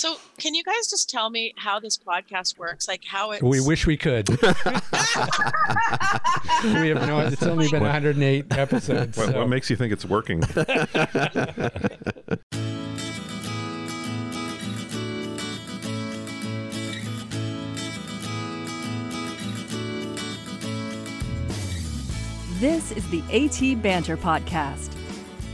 So, can you guys just tell me how this podcast works? Like how it We wish we could. we have no. Idea. It's only been 108 episodes. What, so- what makes you think it's working? This is the AT Banter Podcast,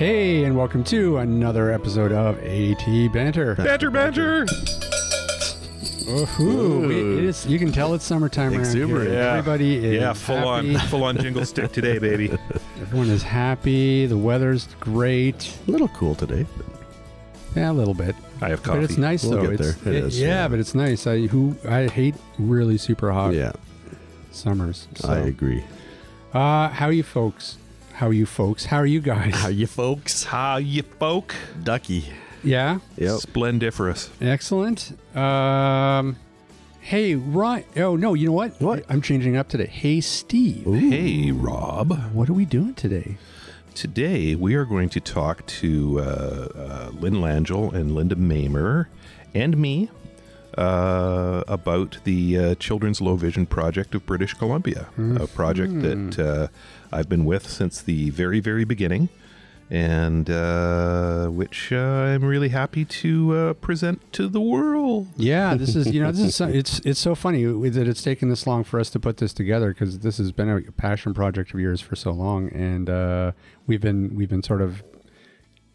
Hey, and welcome to another episode of AT Banter. banter, banter. Ooh, it- it is. You can tell it's summertime around Exuberant. here. Yeah. Everybody is Yeah, full happy. on, full on jingle stick today, baby. Everyone is happy. The weather's great. A little cool today. Yeah, a little bit, I have coffee. but it's nice We'll though. get it's, there. It is, yeah, yeah. but it's nice. I who I hate really super hot Yeah, summers. So. I agree. Uh, how are you folks? How are you folks? How are you guys? How are you folks? How you folk? Ducky. yeah, Yep. Splendiferous. excellent. Um, hey, Ryan. Oh no, you know what? What? I'm changing up today. Hey, Steve. Hey, Rob. What are we doing today? Today we are going to talk to uh, uh, Lynn Langell and Linda Mamer and me uh, about the uh, Children's Low Vision Project of British Columbia, a project that uh, I've been with since the very, very beginning, and uh, which uh, I'm really happy to uh, present to the world. Yeah, this is you know this is so, it's it's so funny that it's taken this long for us to put this together because this has been a passion project of yours for so long, and uh, we've been we've been sort of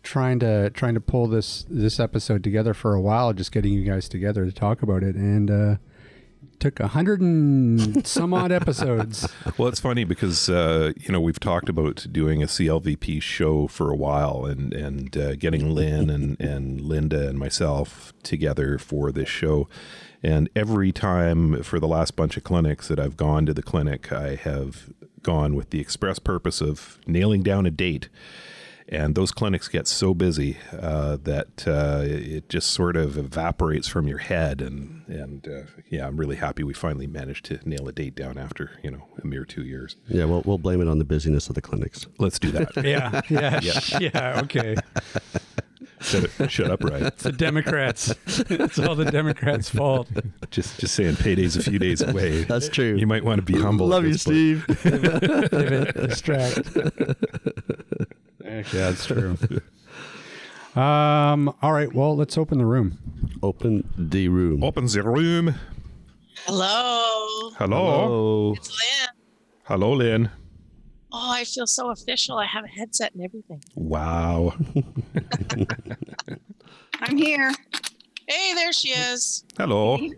trying to trying to pull this this episode together for a while, just getting you guys together to talk about it, and took a hundred and some odd episodes. Well, it's funny because uh, you know we've talked about doing a CLVP show for a while, and and uh, getting Lynn and and Linda and myself together for this show. And every time for the last bunch of clinics that I've gone to the clinic, I have gone with the express purpose of nailing down a date. And those clinics get so busy uh, that uh, it just sort of evaporates from your head. And and uh, yeah, I'm really happy we finally managed to nail a date down after you know a mere two years. Yeah, we'll, we'll blame it on the busyness of the clinics. Let's do that. yeah, yeah, yeah. Okay, shut, it, shut up, right? it's the Democrats. it's all the Democrats' fault. Just just saying, payday's a few days away. That's true. You might want to be humble. Love you, point. Steve. pivot, distract. Actually, that's true. Um. All right. Well, let's open the room. Open the room. Open the room. Hello, Hello. It's Lynn. Hello, Lynn. Oh, I feel so official. I have a headset and everything. Wow. I'm here. Hey, there she is. Hello. Can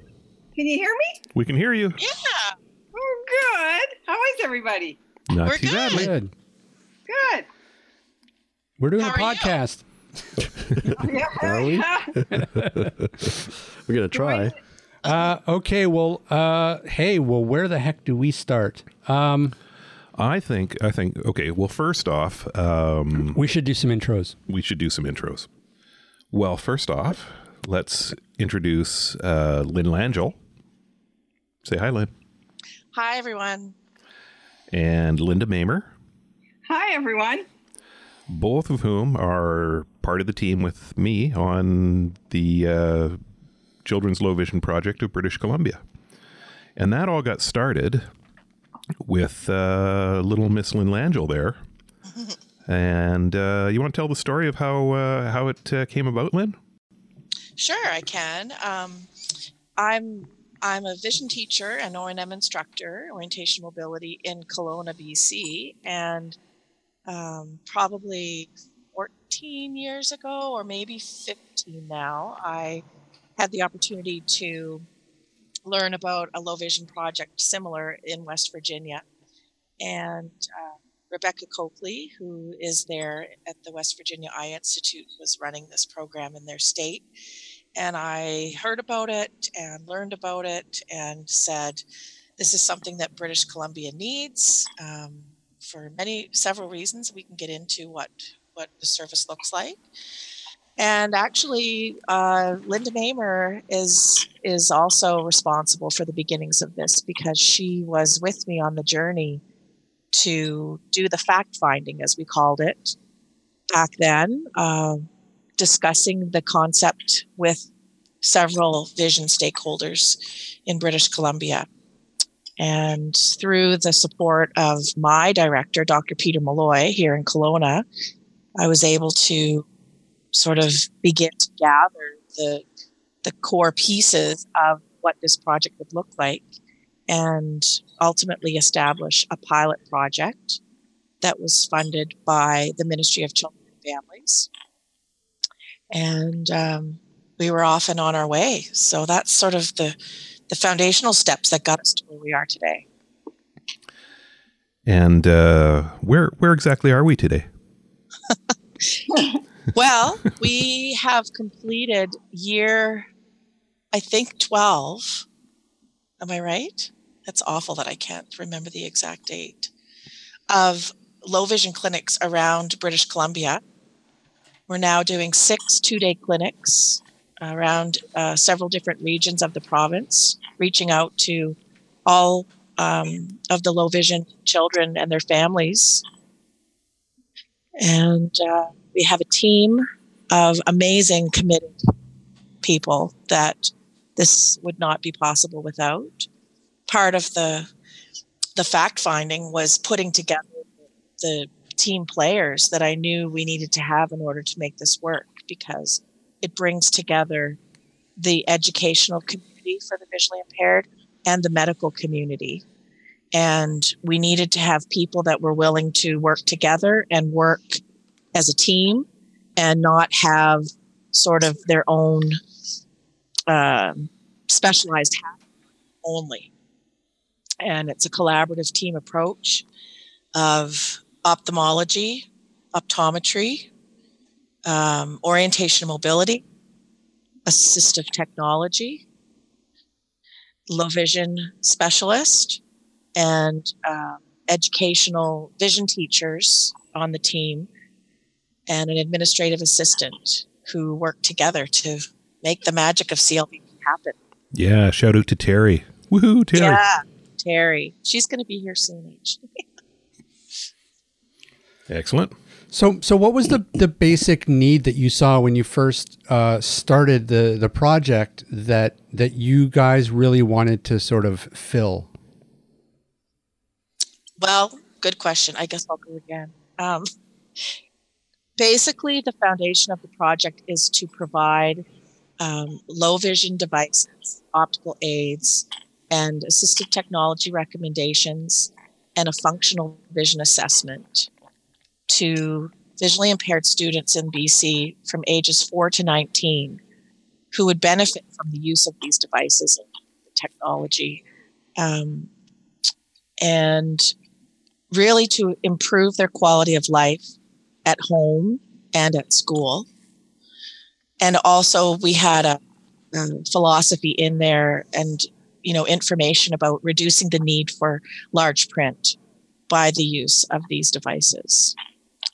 you hear me? We can hear you. Yeah, Oh, good. How is everybody? Not We're too good. badly. Good. Good. We're doing How a podcast. Are we? We're gonna try. Uh, okay. Well. Uh. Hey. Well. Where the heck do we start? Um. I think. I think. Okay. Well, first off, um, We should do some intros. we should do some intros. Well, first off, let's introduce uh, Lynn Langell. Say hi, Lynn. hi everyone. And Linda Mamer. Hi, everyone. Both of whom are part of the team with me on the uh, Children's Low Vision Project of British Columbia. And that all got started with uh, little Miss Lynn Langell there. and uh, you want to tell the story of how uh, how it uh, came about, Lynn? Sure, I can. Um, I'm I'm a vision teacher and O&M instructor, orientation mobility in Kelowna, BC, and um, probably 14 years ago, or maybe 15 now, I had the opportunity to learn about a low vision project similar in West Virginia, and uh, Rebecca Coakley, who is there at the West Virginia Eye Institute, was running this program in their state. And I heard about it and learned about it and said, this is something that British Columbia needs um, for many, several reasons. We can get into what, what the service looks like. And actually, uh, Linda Mamer is is also responsible for the beginnings of this because she was with me on the journey to do the fact finding, as we called it back then, uh, discussing the concept with several vision stakeholders in British Columbia. And through the support of my director, Dr. Peter Malloy, here in Kelowna, I was able to sort of begin to gather the, the core pieces of what this project would look like and ultimately establish a pilot project that was funded by the Ministry of Children and Families. And um, we were off and on our way. So that's sort of the, the foundational steps that got us to where we are today. And uh, where where exactly are we today? well, we have completed year, I think, 12. Am I right? That's awful that I can't remember the exact date of low vision clinics around British Columbia. We're now doing six two day clinics around uh, several different regions of the province, reaching out to all um, of the low vision children and their families. And uh, we have a team of amazing, committed people that this would not be possible without. Part of the the fact finding was putting together the team players that I knew we needed to have in order to make this work because it brings together the educational community for the visually impaired and the medical community. And we needed to have people that were willing to work together and work as a team and not have sort of their own uh, specialized hat only. And it's a collaborative team approach of ophthalmology, optometry, um, orientation mobility, assistive technology, low vision specialist, and um, educational vision teachers on the team, and an administrative assistant who work together to make the magic of CLV happen. Yeah, shout out to Terry. Woohoo, Terry. Yeah, Terry. She's going to be here soon, actually. Excellent. So, so what was the, the basic need that you saw when you first uh, started the, the project that that you guys really wanted to sort of fill? Well, good question. I guess I'll go again. Um, basically, the foundation of the project is to provide um, low vision devices, optical aids, and assistive technology recommendations, and a functional vision assessment to visually impaired students in BC from ages 4 to 19 who would benefit from the use of these devices and technology. Um, and really to improve their quality of life at home and at school. And also, we had a, a philosophy in there and you know information about reducing the need for large print by the use of these devices.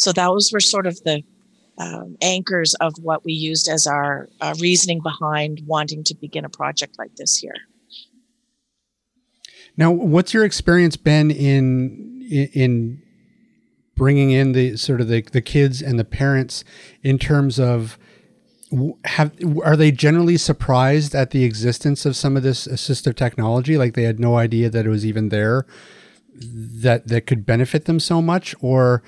So those were sort of the um, anchors of what we used as our uh, reasoning behind wanting to begin a project like this here. Now, what's your experience been in in bringing in the sort of the, the kids and the parents in terms of have are they generally surprised at the existence of some of this assistive technology like they had no idea that it was even there that that could benefit them so much or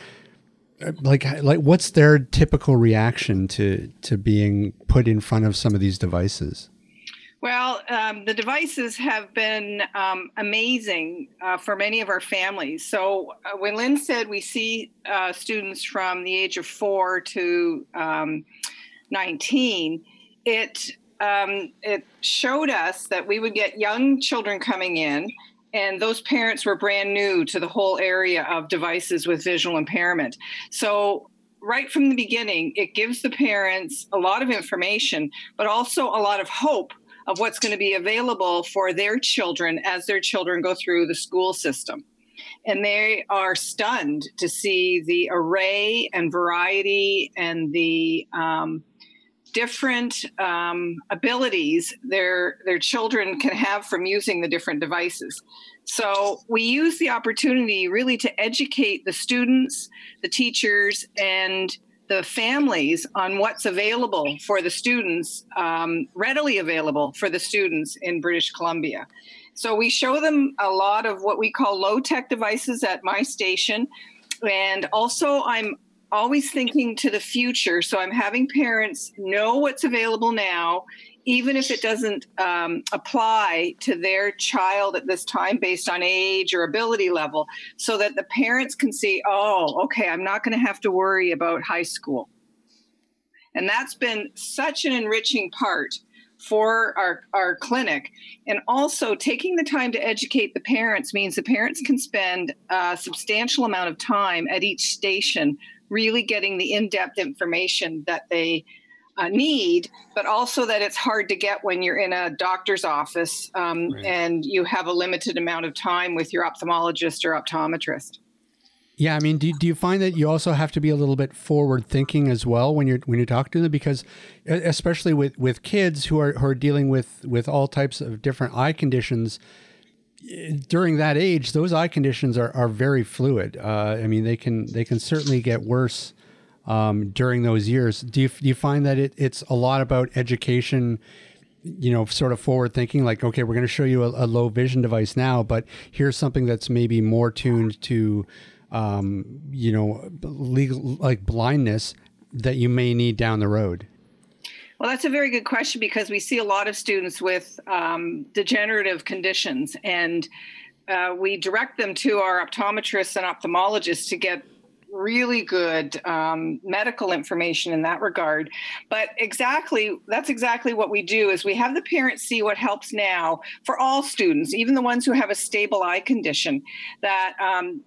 like like what's their typical reaction to to being put in front of some of these devices? Well um, the devices have been um, amazing uh, for many of our families. So uh, when lynn said we see uh, students from the age of four to um, 19 it um, it showed us that we would get young children coming in and those parents were brand new to the whole area of devices with visual impairment. So right from the beginning, it gives the parents a lot of information, but also a lot of hope of what's going to be available for their children as their children go through the school system. And they are stunned to see the array and variety and the um, different um, abilities their their children can have from using the different devices. So we use the opportunity really to educate the students, the teachers, and the families on what's available for the students, um, readily available for the students in British Columbia. So we show them a lot of what we call low tech devices at my station. And also, I'm always thinking to the future. So I'm having parents know what's available now, even if it doesn't um, apply to their child at this time based on age or ability level, so that the parents can see, oh, okay, I'm not going to have to worry about high school. And that's been such an enriching part for our, our clinic. And also, taking the time to educate the parents means the parents can spend a substantial amount of time at each station really getting the in depth information that they uh, need, but also that it's hard to get when you're in a doctor's office um, right. and you have a limited amount of time with your ophthalmologist or optometrist. Yeah, I mean, do, do you find that you also have to be a little bit forward thinking as well when you're when you talk to them because especially with, with kids who are who are dealing with with all types of different eye conditions during that age, those eye conditions are, are very fluid. Uh, I mean, they can they can certainly get worse um, during those years. Do you, do you find that it, it's a lot about education? You know, sort of forward thinking, like, okay, we're going to show you a, a, low vision device now, but here's something that's maybe more tuned to, um, you know, legal like blindness that you may need down the road. Well, that's a very good question because we see a lot of students with um, degenerative conditions, and uh, we direct them to our optometrists and ophthalmologists to get really good um, medical information in that regard. But exactly that's exactly what we do is we have the parents see what helps now for all students even the ones who have a stable eye condition that um,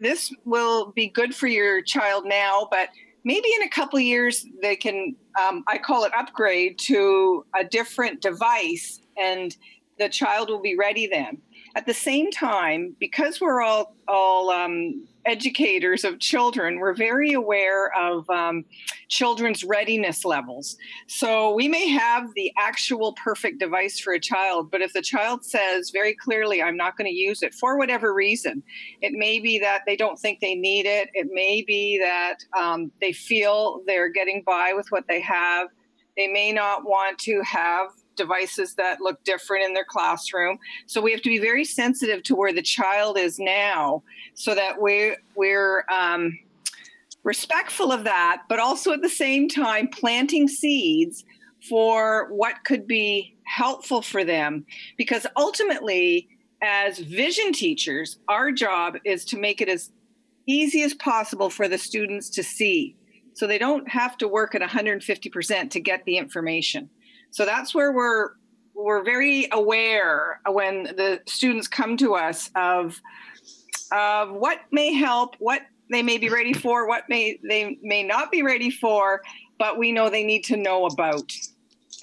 this will be good for your child now but maybe in a couple years they can um, i call it upgrade to a different device and the child will be ready then at the same time because we're all all um, educators of children, we're very aware of um, children's readiness levels. So we may have the actual perfect device for a child, but if the child says very clearly, I'm not going to use it for whatever reason, it may be that they don't think they need it, it may be that um, they feel they're getting by with what they have. They may not want to have devices that look different in their classroom. So we have to be very sensitive to where the child is now, so that we we're um, respectful of that, but also at the same time planting seeds for what could be helpful for them, because ultimately. As vision teachers, our job is to make it as easy as possible for the students to see so they don't have to work at 150% to get the information. So that's where we're we're very aware when the students come to us of of what may help, what they may be ready for, what may they may not be ready for, but we know they need to know about.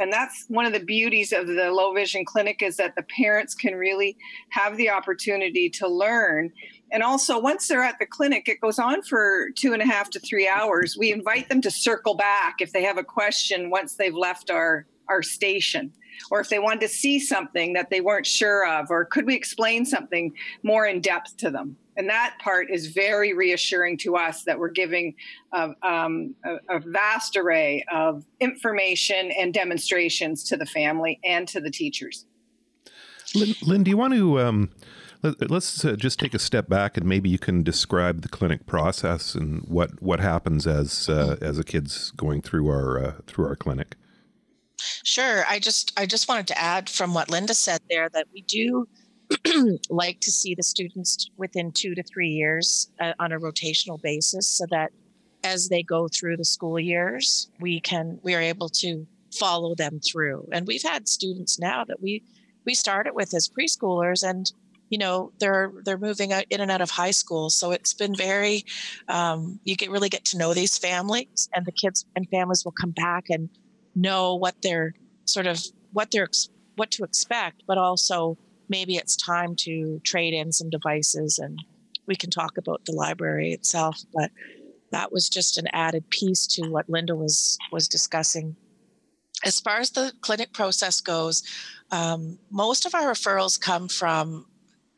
And that's one of the beauties of the low vision clinic is that the parents can really have the opportunity to learn. And also, once they're at the clinic, it goes on for two and a half to three hours. We invite them to circle back if they have a question once they've left our our station or if they wanted to see something that they weren't sure of or could we explain something more in depth to them? And that part is very reassuring to us that we're giving a, um, a, a vast array of information and demonstrations to the family and to the teachers. Lynn, lynn do you want to um, let, us uh, just take a step back and maybe you can describe the clinic process and what what happens as uh, as a kid's going through our uh, through our clinic Sure. I just I just wanted to add from what Linda said there that we do like to see the students within two to three years uh, on a rotational basis, so that as they go through the school years, we can we are able to follow them through. And we've had students now that we we started with as preschoolers, and you know they're they're moving out in and out of high school so it's been very um, you get really get to know these families and the kids and families will come back and know what they're sort of what they're what to expect but also maybe it's time to trade in some devices and we can talk about the library itself but that was just an added piece to what linda was was discussing as far as the clinic process goes um, most of our referrals come from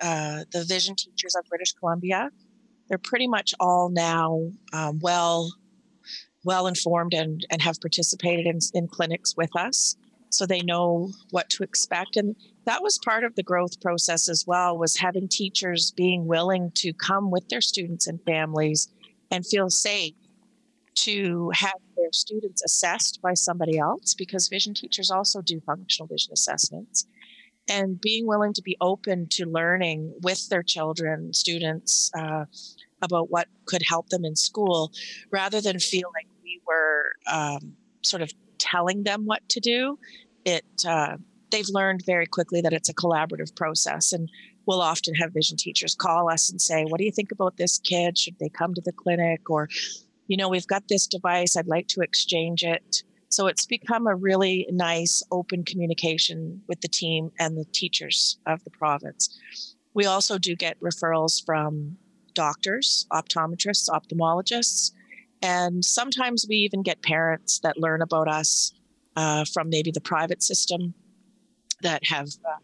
uh, the vision teachers of British Columbia. They're pretty much all now um, well well informed and, and have participated in, in clinics with us so they know what to expect. And that was part of the growth process as well was having teachers being willing to come with their students and families and feel safe to have their students assessed by somebody else because vision teachers also do functional vision assessments and being willing to be open to learning with their children, students, uh, about what could help them in school rather than feel like we were um, sort of telling them what to do. It, uh, they've learned very quickly that it's a collaborative process. And we'll often have vision teachers call us and say, What do you think about this kid? Should they come to the clinic? Or, you know, we've got this device, I'd like to exchange it. So it's become a really nice open communication with the team and the teachers of the province. We also do get referrals from doctors, optometrists, ophthalmologists, and sometimes we even get parents that learn about us uh, from maybe the private system that have uh,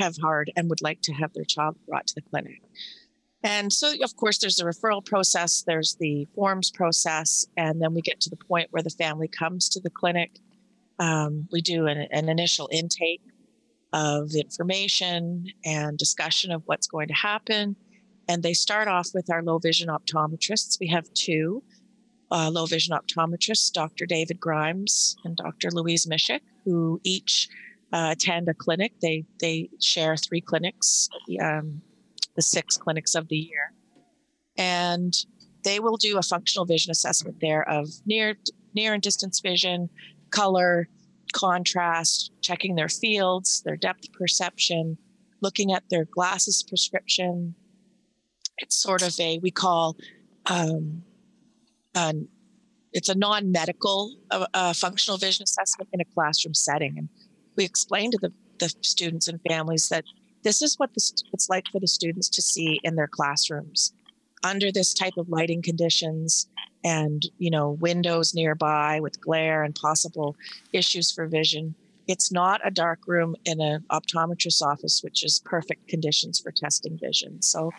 have hard and would like to have their child brought to the clinic. And so, of course, there's the referral process, there's the forms process, and then we get to the point where the family comes to the clinic. Um, we do an, an initial intake of information and discussion of what's going to happen. And they start off with our low vision optometrists. We have two uh, low vision optometrists, Dr. David Grimes and Dr. Louise Mishik, who each uh, attend a clinic. They they share three clinics um, the six clinics of the year. And they will do a functional vision assessment there of near near and distance vision, color, contrast, checking their fields, their depth perception, looking at their glasses prescription. It's sort of a we call um, an, it's a non-medical uh, uh, functional vision assessment in a classroom setting, and we explain to the, the students and families that this is what it's like for the students to see in their classrooms. Under this type of lighting conditions and you know windows nearby with glare and possible issues for vision it's not a dark room in an optometrist's office which is perfect conditions for testing vision. So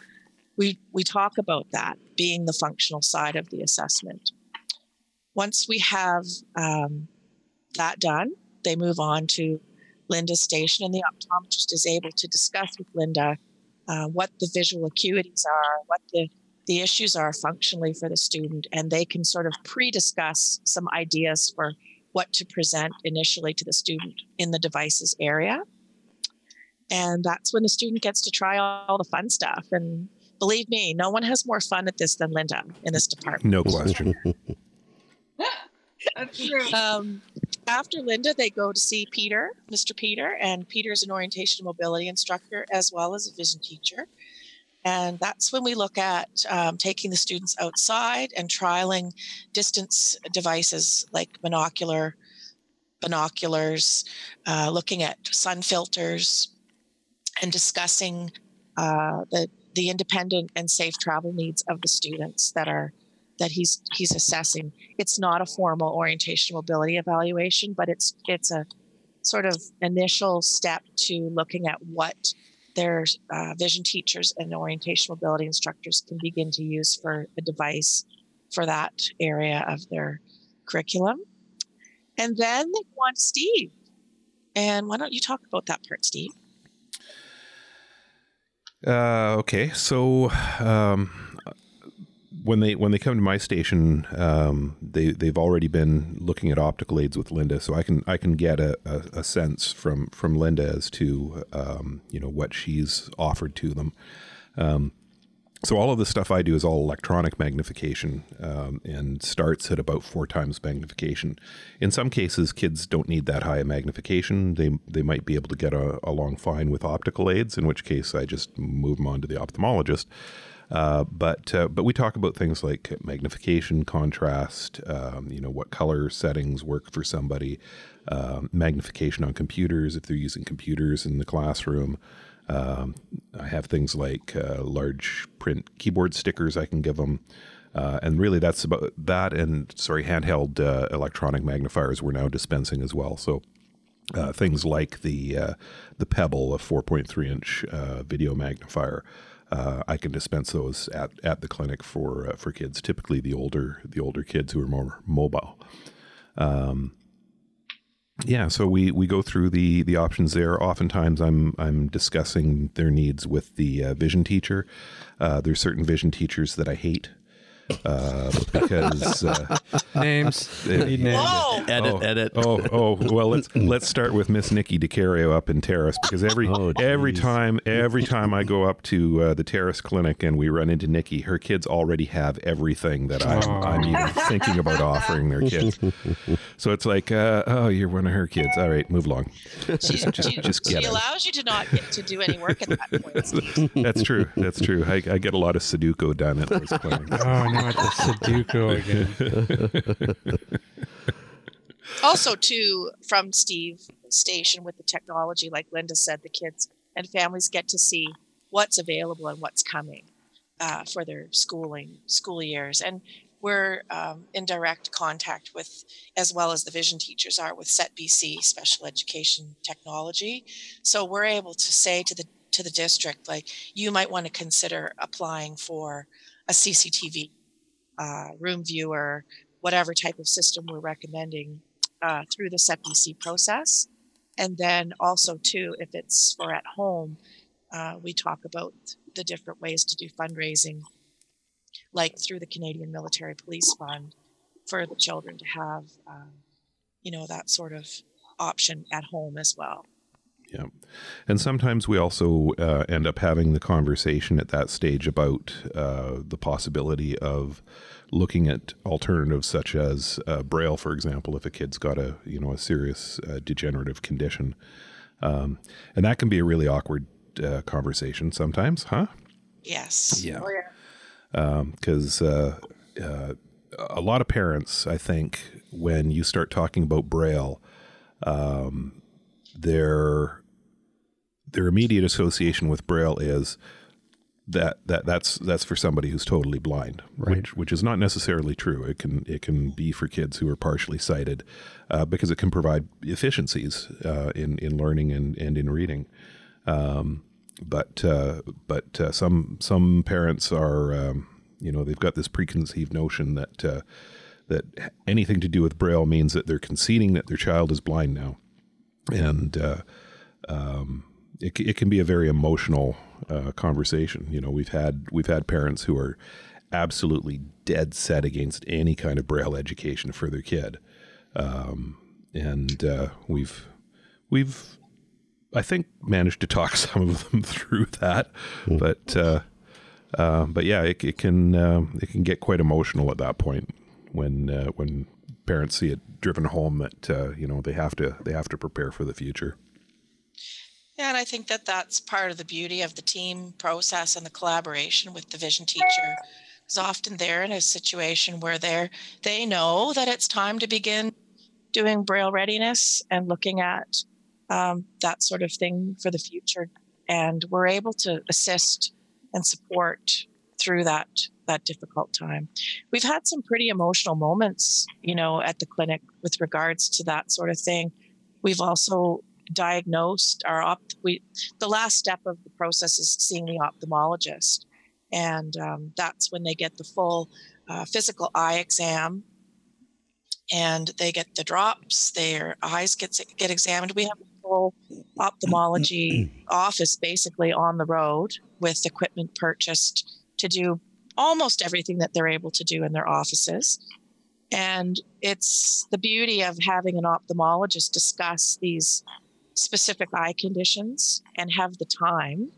we we talk about that being the functional side of the assessment once we have um, that done they move on to Linda's station, and the optometrist is able to discuss with Linda uh, what the visual acuities are, what the, the issues are functionally for the student, and they can sort of pre discuss some ideas for what to present initially to the student in the devices area. And that's when the student gets to try all the fun stuff. And believe me, no one has more fun at this than Linda in this department. No question. That's true. Um, after Linda, they go to see Peter, Mr. Peter, and Peter is an orientation and mobility instructor as well as a vision teacher. And that's when we look at um, taking the students outside and trialing distance devices like monocular, binoculars, uh, looking at sun filters, and discussing uh, the the independent and safe travel needs of the students that are that he's he's assessing. It's not a formal orientation mobility evaluation, but it's it's a sort of initial step to looking at what their uh, vision teachers and orientation mobility instructors can begin to use for a device for that area of their curriculum. And then they want Steve. And why don't you talk about that part, Steve? Uh, okay, so um, when they when they come to my station, um, they they've already been looking at optical aids with Linda, so I can I can get a, a, a sense from from Linda as to um, you know what she's offered to them. So all of the stuff I do is all electronic magnification um, and starts at about four times magnification. In some cases, kids don't need that high a magnification. They they might be able to get a, along fine with optical aids, in which case I just move them on to the ophthalmologist. Uh, but uh, but we talk about things like magnification, contrast, um, you know, what color settings work for somebody, uh, magnification on computers if they're using computers in the classroom. Um, I have things like uh, large print keyboard stickers I can give them. Uh, and really, that's about that. And sorry, handheld uh, electronic magnifiers we're now dispensing as well. So uh, things like the uh, the Pebble, a 4.3 inch uh, video magnifier. I can dispense those at, at the clinic for for kids, typically the older the older kids who are more mobile. Um, yeah, so we, we go through the, the options there. Oftentimes, I'm I'm discussing their needs with the uh, vision teacher. Uh, there's certain vision teachers that I hate uh, because uh, names. Need names. Whoa! Edit, oh, edit. Oh, oh, well, let's let's start with Miss Nikki DeCario up in Terrace because every Oh, every time every time I go up to uh, the Terrace Clinic and we run into Nikki, her kids already have everything that I'm, Oh. I'm even thinking about offering their kids. So it's like, uh, oh, you're one of her kids. All right, move along. She, Just- she, just she get it. allows you to not get to do any work at that point. That's true. That's true. I, I get a lot of Sudoku done at those clinics. Oh, no, it's a Sudoku again. also too from steve station with the technology like linda said the kids and families get to see what's available and what's coming uh, for their schooling school years and we're um, in direct contact with as well as the vision teachers are with set bc special education technology so we're able to say to the to the district like you might want to consider applying for a cctv uh, room viewer whatever type of system we're recommending uh, through the SET-BC process. And then also too, if it's for at home, uh, we talk about the different ways to do fundraising, like through the Canadian Military Police Fund, for the children to have, um, you know, that sort of option at home as well. Yeah. And sometimes we also uh, end up having the conversation at that stage about uh, the possibility of looking at alternatives such as uh, braille, for example, if a kid's got a you know a serious uh, degenerative condition, um, and that can be a really awkward uh, conversation sometimes, huh? Yes. Yeah. Oh, yeah. because uh, uh, a lot of parents, I think, when you start talking about Braille, um, their their immediate association with Braille is that that that's that's for somebody who's totally blind, Right. which which is not necessarily true. It can it can be for kids who are partially sighted, uh, because it can provide efficiencies uh, in in learning and and in reading. Um, but uh, but uh, some some parents are um, you know they've got this preconceived notion that uh, that anything to do with braille means that they're conceding that their child is blind now, and uh, um, it, it can be a very emotional uh, conversation. You know we've had we've had parents who are absolutely dead set against any kind of braille education for their kid, um, and uh, we've we've I think managed to talk some of them through that, but uh, uh, but yeah, it, it can uh, it can get quite emotional at that point when uh, when parents see it driven home that uh, you know they have to they have to prepare for the future. Yeah, and I think that that's part of the beauty of the team process and the collaboration with the vision teacher. Because often they're in a situation where they're they know that it's time to begin doing braille readiness and looking at um, that sort of thing for the future, and we're able to assist and support through that that difficult time. We've had some pretty emotional moments, you know, at the clinic with regards to that sort of thing. We've also diagnosed our opt we the last step of the process is seeing the ophthalmologist. And um, that's when they get the full uh, physical eye exam. And they get the drops their eyes get get examined. We have a full ophthalmology office basically on the road with equipment purchased to do almost everything that they're able to do in their offices. And it's the beauty of having an ophthalmologist discuss these specific eye conditions and have the time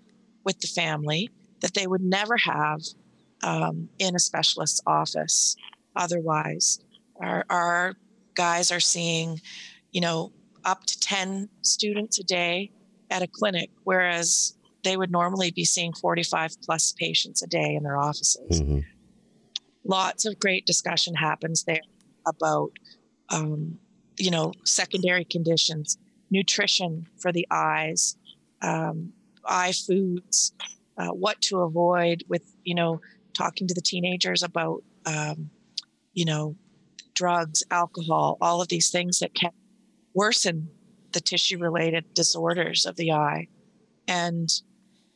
with the family that they would never have um, in a specialist's office otherwise. Our, our guys are seeing, you know, up to 10 students a day at a clinic, whereas they would normally be seeing 45 plus patients a day in their offices. Mhm. Lots of great discussion happens there about, um, you know, secondary conditions, nutrition for the eyes, um, eye foods, uh, what to avoid with, you know, talking to the teenagers about, um, you know, drugs, alcohol, all of these things that can worsen the tissue related disorders of the eye. And,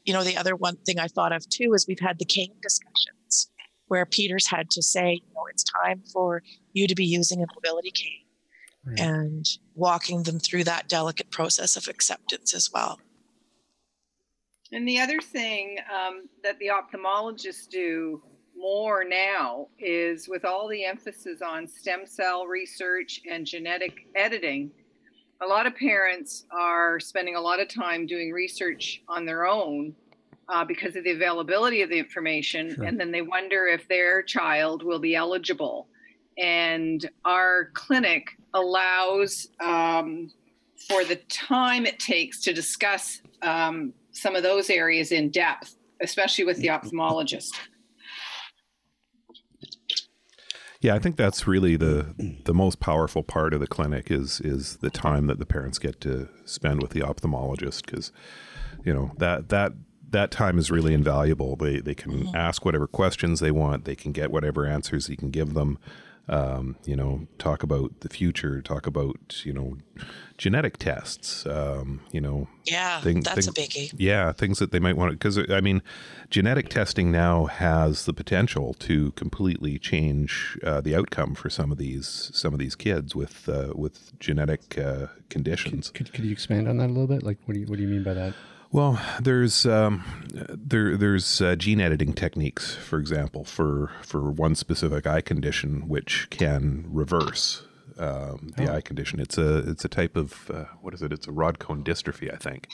you know, the other one thing I thought of too is we've had the cane discussions where Peters had to say, you know, it's time for you to be using a mobility cane Right. and walking them through that delicate process of acceptance as well. And the other thing um, that the ophthalmologists do more now is with all the emphasis on stem cell research and genetic editing, a lot of parents are spending a lot of time doing research on their own uh, because of the availability of the information. Sure. And then they wonder if their child will be eligible. And our clinic allows um, for the time it takes to discuss um, some of those areas in depth, especially with the ophthalmologist. Yeah, I think that's really the the most powerful part of the clinic is is the time that the parents get to spend with the ophthalmologist because you know that that that time is really invaluable. They they can ask whatever questions they want. They can get whatever answers he can give them. Um, you know, talk about the future. Talk about you know genetic tests. Um, you know, Yeah, Thing- that's a biggie. yeah, things that they might want to, because I mean, genetic testing now has the potential to completely change uh, the outcome for some of these some of these kids with uh, with genetic uh, conditions. Could, could you expand on that a little bit? Like, what do you what do you mean by that? Well, there's um, there there's uh, gene editing techniques, for example, for for one specific eye condition, which can reverse um, the Oh. eye condition. It's a it's a type of uh, what is it? It's a rod cone dystrophy, I think.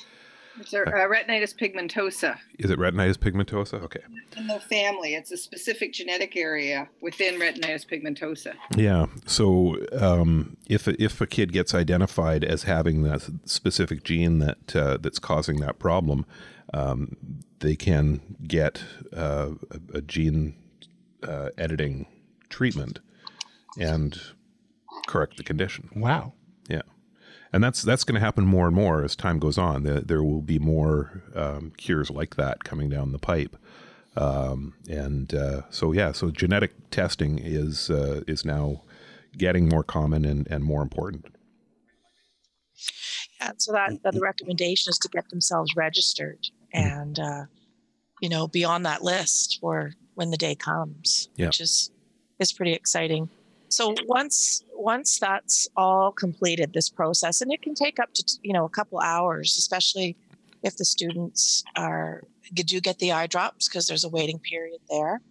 It's a, uh, retinitis pigmentosa Is it retinitis pigmentosa? Okay. in the family. It's a specific genetic area within retinitis pigmentosa. Yeah. So um, if if a kid gets identified as having that specific gene that uh, that's causing that problem, um, they can get uh, a, a gene uh, editing treatment and correct the condition. Wow. Yeah. And that's that's going to happen more and more as time goes on. There, there will be more um, cures like that coming down the pipe. Um, and uh, so yeah, so genetic testing is uh, is now getting more common and, and more important. Yeah, so that, that the recommendation is to get themselves registered and uh, you know be on that list for when the day comes, Yeah. which is is pretty exciting. So once once that's all completed, this process, and it can take up to you know a couple hours, especially if the students are do get the eye drops because there's a waiting period there.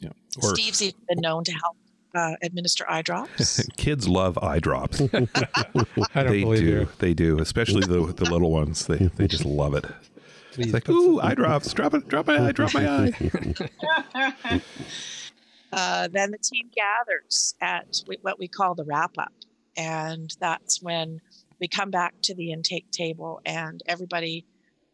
Yeah. Or Steve's even been known to help uh, administer eye drops. kids love eye drops. I don't they believe do. you. They do. Especially the the little ones. They they just love it. Please It's like ooh, eye drops. Drop it. Drop my eye. Drop my eye. uh, then the team gathers at what we call the wrap up. And that's when we come back to the intake table and everybody,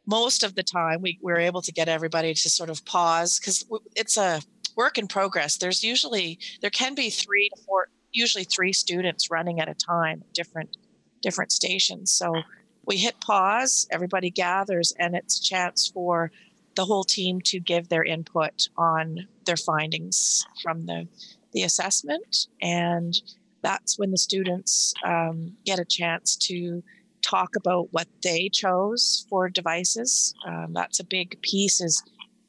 most of the time, we, we're able to get everybody to sort of pause because it's a work in progress. There's usually, there can be three to four, usually three students running at a time, different, different stations. So we hit pause, everybody gathers, and it's a chance for the whole team to give their input on their findings from the, the assessment. And that's when the students um, get a chance to talk about what they chose for devices. Um, that's a big piece is,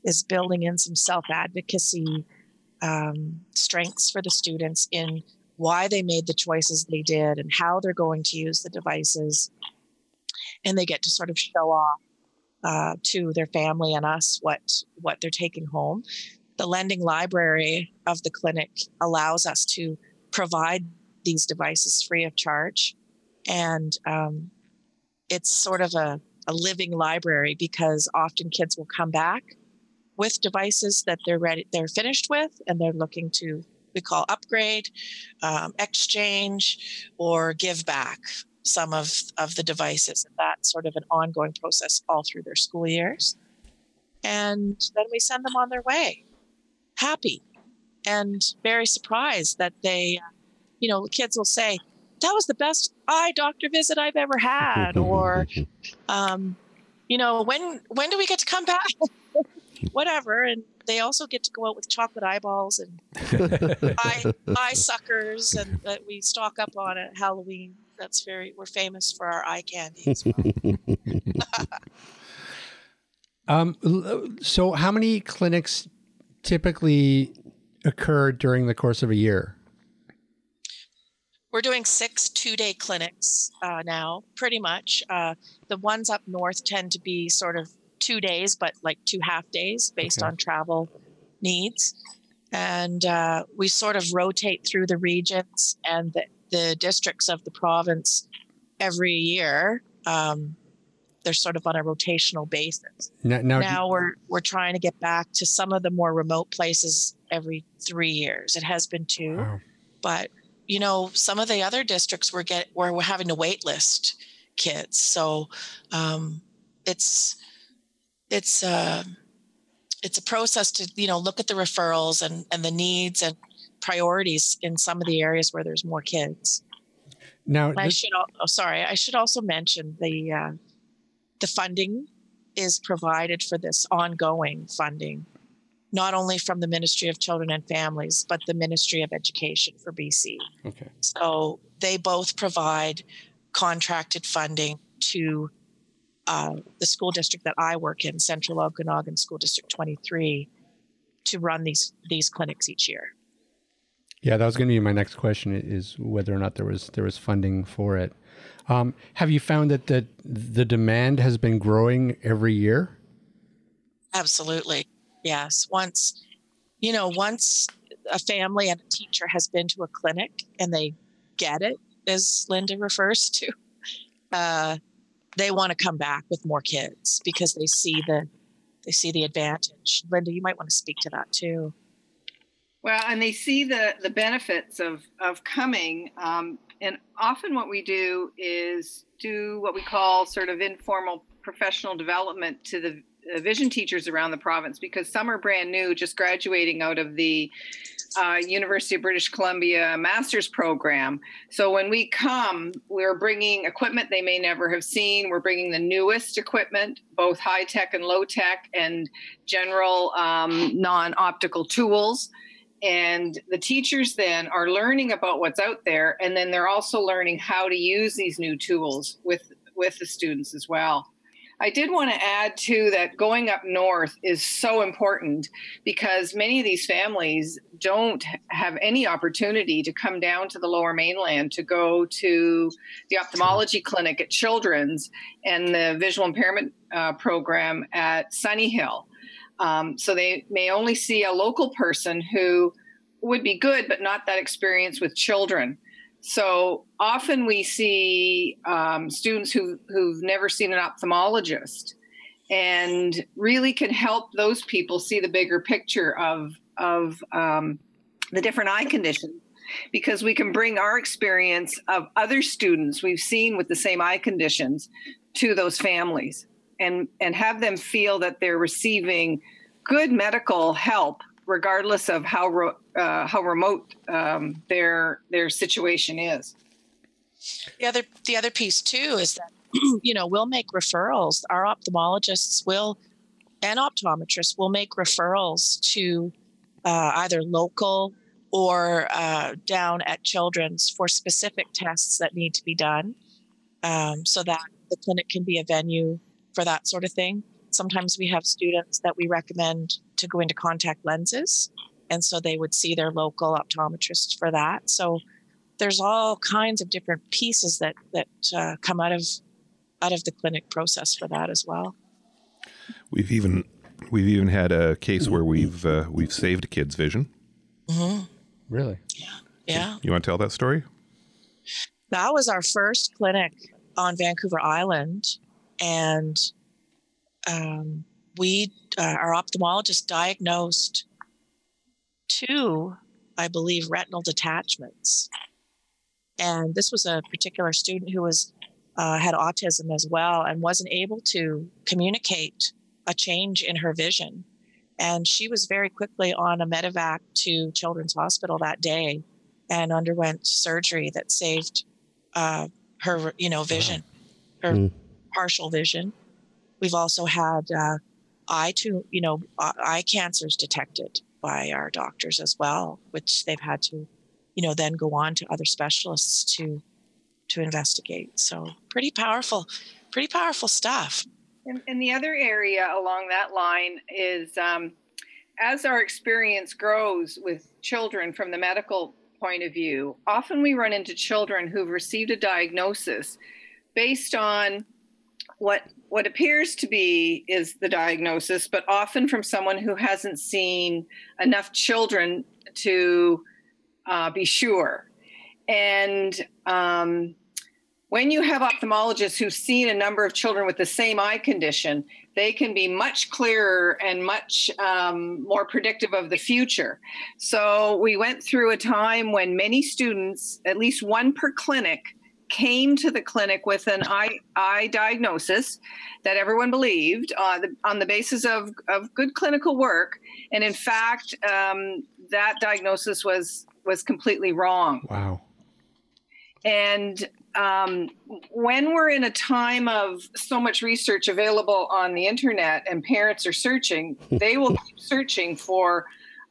is building in some self advocacy um, strengths for the students in why they made the choices they did and how they're going to use the devices. And they get to sort of show off uh, to their family and us what what they're taking home. The lending library of the clinic allows us to provide these devices free of charge, and um, it's sort of a, a living library because often kids will come back with devices that they're ready, they're finished with, and they're looking to we call upgrade, um, exchange, or give back some of, of the devices. And that's sort of an ongoing process all through their school years. And then we send them on their way, happy and very surprised that they, you know, kids will say, that was the best eye doctor visit I've ever had, or, um, you know, when when do we get to come back? Whatever, and they also get to go out with chocolate eyeballs and eye, eye suckers, and that we stock up on at Halloween. That's very we're famous for our eye candy. As well. Um, so, how many clinics typically occur during the course of a year? We're doing six two day clinics uh, now, pretty much. Uh, the ones up north tend to be sort of two days, but like two half days based Okay. on travel needs. And uh, we sort of rotate through the regions and the, the districts of the province every year. Um, they're sort of on a rotational basis. Now, now, now we're we're trying to get back to some of the more remote places every three years. It has been two, Wow. but you know some of the other districts we're get where we're having to wait list kids. So um, it's it's uh, it's a process to you know look at the referrals and and the needs and priorities in some of the areas where there's more kids. now I should. al- Oh, sorry. I should also mention the uh, the funding is provided for this ongoing funding, not only from the Ministry of Children and Families, but the Ministry of Education for BC. okay. So they both provide contracted funding to uh, the school district that I work in, Central Okanagan School District 23, to run these these clinics each year. Yeah, that was going to be my next question: is whether or not there was there was funding for it. Um, have you found that the the demand has been growing every year? Absolutely. Yes. Once, you know, once a family and a teacher has been to a clinic and they get it, as Linda refers to, uh, they want to come back with more kids because they see the they see the advantage. Linda, you might want to speak to that too. Well, and they see the the benefits of of coming. Um, and often, what we do is do what we call sort of informal professional development to the vision teachers around the province because some are brand new, just graduating out of the uh, University of British Columbia master's program. So when we come, we're bringing equipment they may never have seen. We're bringing the newest equipment, both high tech and low tech, and general um, non optical tools and the teachers then are learning about what's out there and then they're also learning how to use these new tools with with the students as well. I did want to add too that going up north is so important because many of these families don't have any opportunity to come down to the lower mainland to go to the ophthalmology clinic at children's and the visual impairment uh, program at sunny hill um, so they may only see a local person who would be good, but not that experience with children. So often we see um, students who, who've never seen an ophthalmologist and really can help those people see the bigger picture of, of um, the different eye conditions because we can bring our experience of other students we've seen with the same eye conditions to those families and and have them feel that they're receiving good medical help regardless of how ro- uh, how remote um, their their situation is. The other the other piece too is that you know we'll make referrals. Our ophthalmologists will and optometrists will make referrals to uh, either local or uh, down at Children's for specific tests that need to be done, um, so that the clinic can be a venue for that sort of thing. Sometimes we have students that we recommend to go into contact lenses, and so they would see their local optometrist for that. So there's all kinds of different pieces that that uh, come out of out of the clinic process for that as well. We've even we've even had a case where we've uh, we've saved a kid's vision. hmm Really? Yeah, You want to tell that story? that was our first clinic on Vancouver Island, and um, we uh, our ophthalmologist diagnosed two, I believe, retinal detachments. And this was a particular student who was uh, had autism as well and wasn't able to communicate a change in her vision. And she was very quickly on a medevac to Children's Hospital that day and underwent surgery that saved uh, her, you know, vision, her mm. Partial vision. We've also had uh, eye to, you know, eye cancers detected by our doctors as well, which they've had to, you know, then go on to other specialists to to investigate. So pretty powerful, pretty powerful stuff. And, and the other area along that line is um, as our experience grows with children from the medical point of view, often we run into children who've received a diagnosis based on what what appears to be is the diagnosis, but often from someone who hasn't seen enough children to uh, be sure. And um, when you have ophthalmologists who've seen a number of children with the same eye condition, they can be much clearer and much um, more predictive of the future. So we went through a time when many students, at least one per clinic, came to the clinic with an eye, eye diagnosis that everyone believed uh, the, on the basis of, of good clinical work. And in fact, um, that diagnosis was was completely wrong. Wow. And um, when we're in a time of so much research available on the internet and parents are searching, they will keep searching for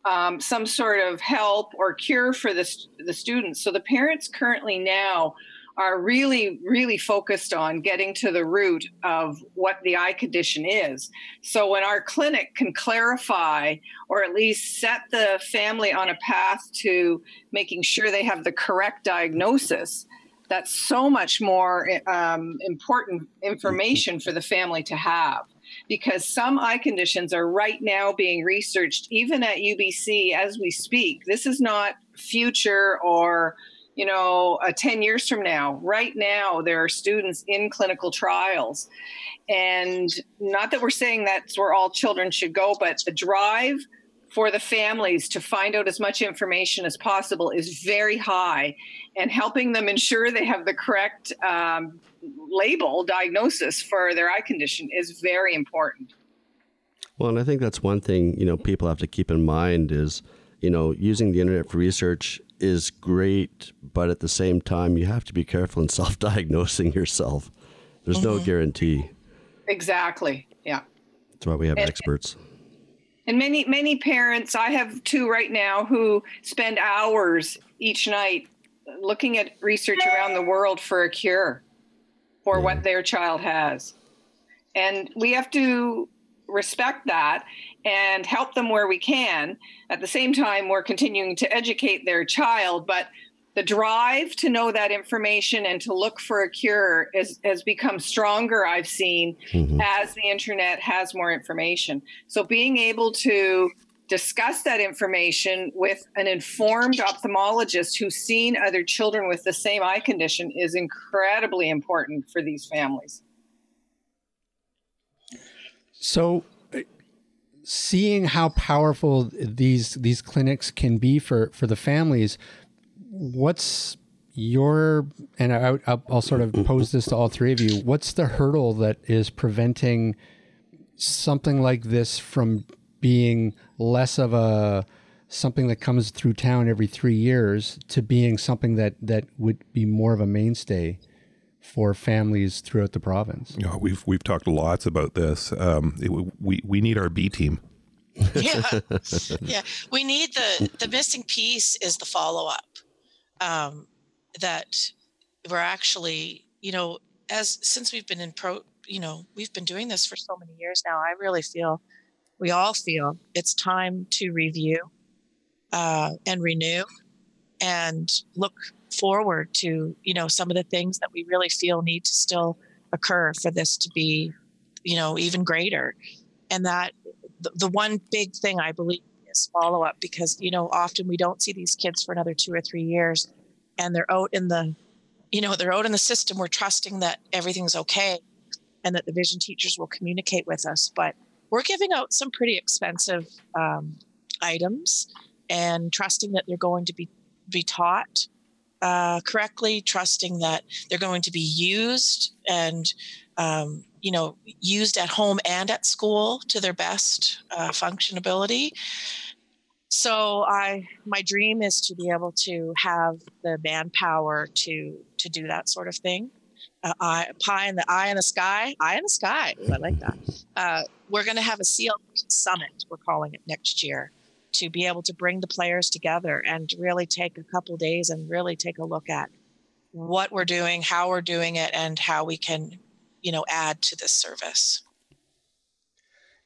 um, some sort of help or cure for the, the students. So the parents currently now are really, really focused on getting to the root of what the eye condition is. So when our clinic can clarify or at least set the family on a path to making sure they have the correct diagnosis, that's so much more um, important information for the family to have because some eye conditions are right now being researched even at UBC as we speak. This is not future or you know, uh, 10 years from now. Right now, there are students in clinical trials. And not that we're saying that's where all children should go, but the drive for the families to find out as much information as possible is very high and helping them ensure they have the correct um, label diagnosis for their eye condition is very important well and i think that's one thing you know people have to keep in mind is you know using the internet for research is great but at the same time you have to be careful in self-diagnosing yourself. There's mm-hmm. no guarantee. Exactly yeah. That's why we have and, experts. and many many parents i have two right now who spend hours each night looking at research around the world for a cure for yeah. what their child has. And we have to respect that and help them where we can at the same time we're continuing to educate their child but the drive to know that information and to look for a cure is, has become stronger, I've seen, mm-hmm. as the internet has more information. So being able to discuss that information with an informed ophthalmologist who's seen other children with the same eye condition is incredibly important for these families. So seeing how powerful these these clinics can be for for the families what's your and I, will sort of pose this to all three of you. What's the hurdle that is preventing something like this from being less of a something that comes through town every three years to being something that that would be more of a mainstay for families throughout the province? You know, we've we've talked lots about this. Um, it, we we need our B team. yeah, yeah. We need the the missing piece is the follow up um, that we're actually, you know, as since we've been in pro, you know, we've been doing this for so many years now. I really feel, we all feel it's time to review uh, and renew and look forward to, you know, some of the things that we really feel need to still occur for this to be, you know, even greater. And that the, one big thing I believe is follow up because you know often we don't see these kids for another two or three years and they're out in the you know they're out in the system. We're trusting that everything's okay and that the vision teachers will communicate with us. But we're giving out some pretty expensive um, items and trusting that they're going to be be taught uh, correctly, trusting that they're going to be used and um, you know used at home and at school to their best uh, functionability. So I my dream is to be able to have the manpower to to do that sort of thing. Uh, eye, pie in the eye in the sky, eye in the sky. I like that. Uh, we're going to have a seal summit. We're calling it next year to be able to bring the players together and really take a couple days and really take a look at what we're doing, how we're doing it, and how we can, you know, add to this service.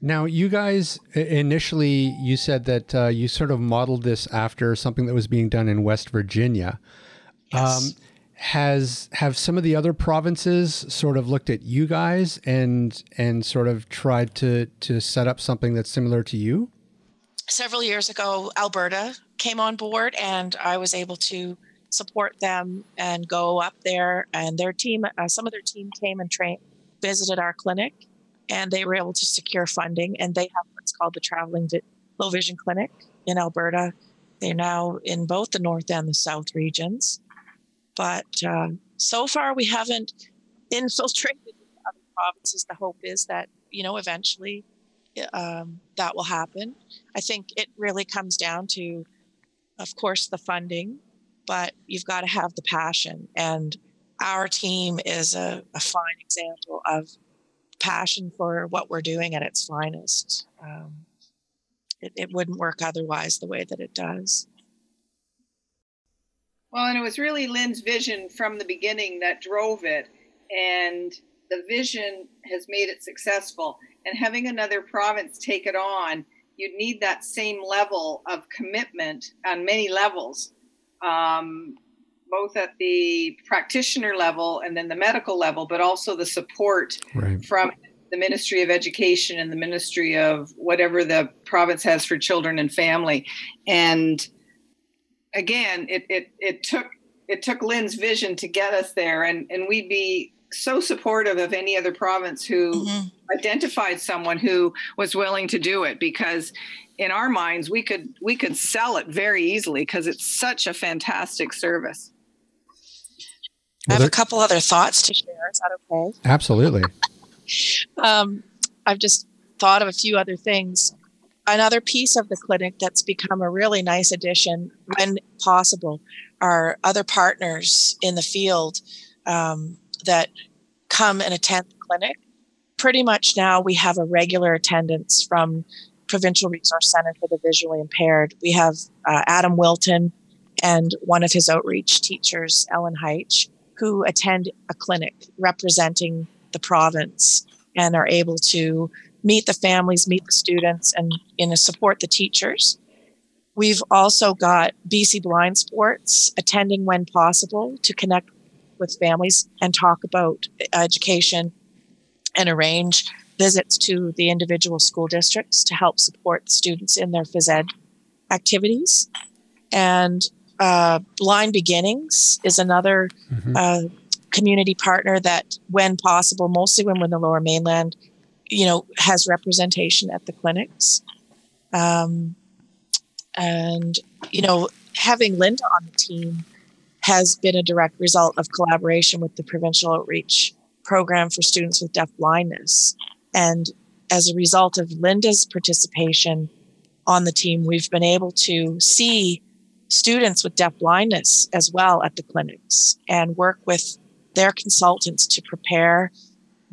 Now, you guys initially you said that uh, you sort of modeled this after something that was being done in West Virginia. Yes. Um, has have some of the other provinces sort of looked at you guys and and sort of tried to to set up something that's similar to you? Several years ago, Alberta came on board, and I was able to support them and go up there. And their team, uh, some of their team came and trained, visited our clinic, and they were able to secure funding. And they have what's called the Traveling Low Vision Clinic in Alberta. They're now in both the north and the south regions. But uh, so far, we haven't infiltrated other provinces. The hope is that, you know, eventually um, that will happen. I think it really comes down to, of course, the funding, but you've got to have the passion. And our team is a, a fine example of passion for what we're doing at its finest. Um, it, it wouldn't work otherwise the way that it does. Well, and it was really Lynn's vision from the beginning that drove it. And the vision has made it successful and having another province take it on, you'd need that same level of commitment on many levels, um, both at the practitioner level and then the medical level, but also the support right. from the Ministry of Education and the Ministry of whatever the province has for children and family. And again, it, it, it took it took Lynn's vision to get us there, and, and we'd be so supportive of any other province who mm-hmm. identified someone who was willing to do it because in our minds we could we could sell it very easily because it's such a fantastic service. I have a couple other thoughts to share. Is that okay? Absolutely. Um, i've just thought of a few other things. Another piece of the clinic that's become a really nice addition when possible are other partners in the field. Um, that come and attend the clinic. Pretty much now we have a regular attendance from Provincial Resource Center for the Visually Impaired. We have uh, Adam Wilton and one of his outreach teachers, Ellen Heitch, who attend a clinic representing the province and are able to meet the families, meet the students, and know, support the teachers. We've also got BC Blind Sports attending when possible to connect with families and talk about education and arrange visits to the individual school districts to help support students in their phys ed activities. And uh, Blind Beginnings is another mm-hmm. uh, community partner that, when possible, mostly when we're in the lower mainland, you know, has representation at the clinics. Um, and, you know, having Linda on the team has been a direct result of collaboration with the provincial outreach program for students with deaf blindness. And as a result of Linda's participation on the team, we've been able to see students with deaf blindness as well at the clinics and work with their consultants to prepare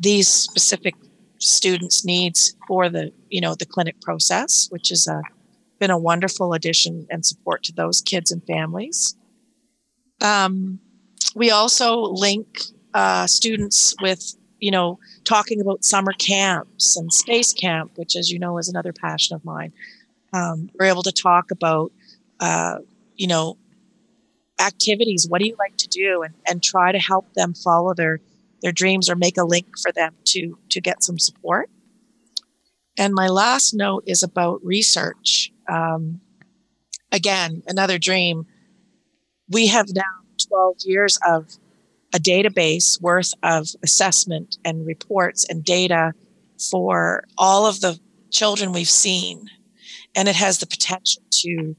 these specific students' needs for the you know the clinic process, which has been a wonderful addition and support to those kids and families. Um, we also link uh, students with, you know, talking about summer camps and space camp, which, as you know, is another passion of mine. Um, we're able to talk about, uh, you know, activities. What do you like to do, and, and try to help them follow their their dreams or make a link for them to to get some support. And my last note is about research. Um, again, another dream we have now 12 years of a database worth of assessment and reports and data for all of the children we've seen, and it has the potential to,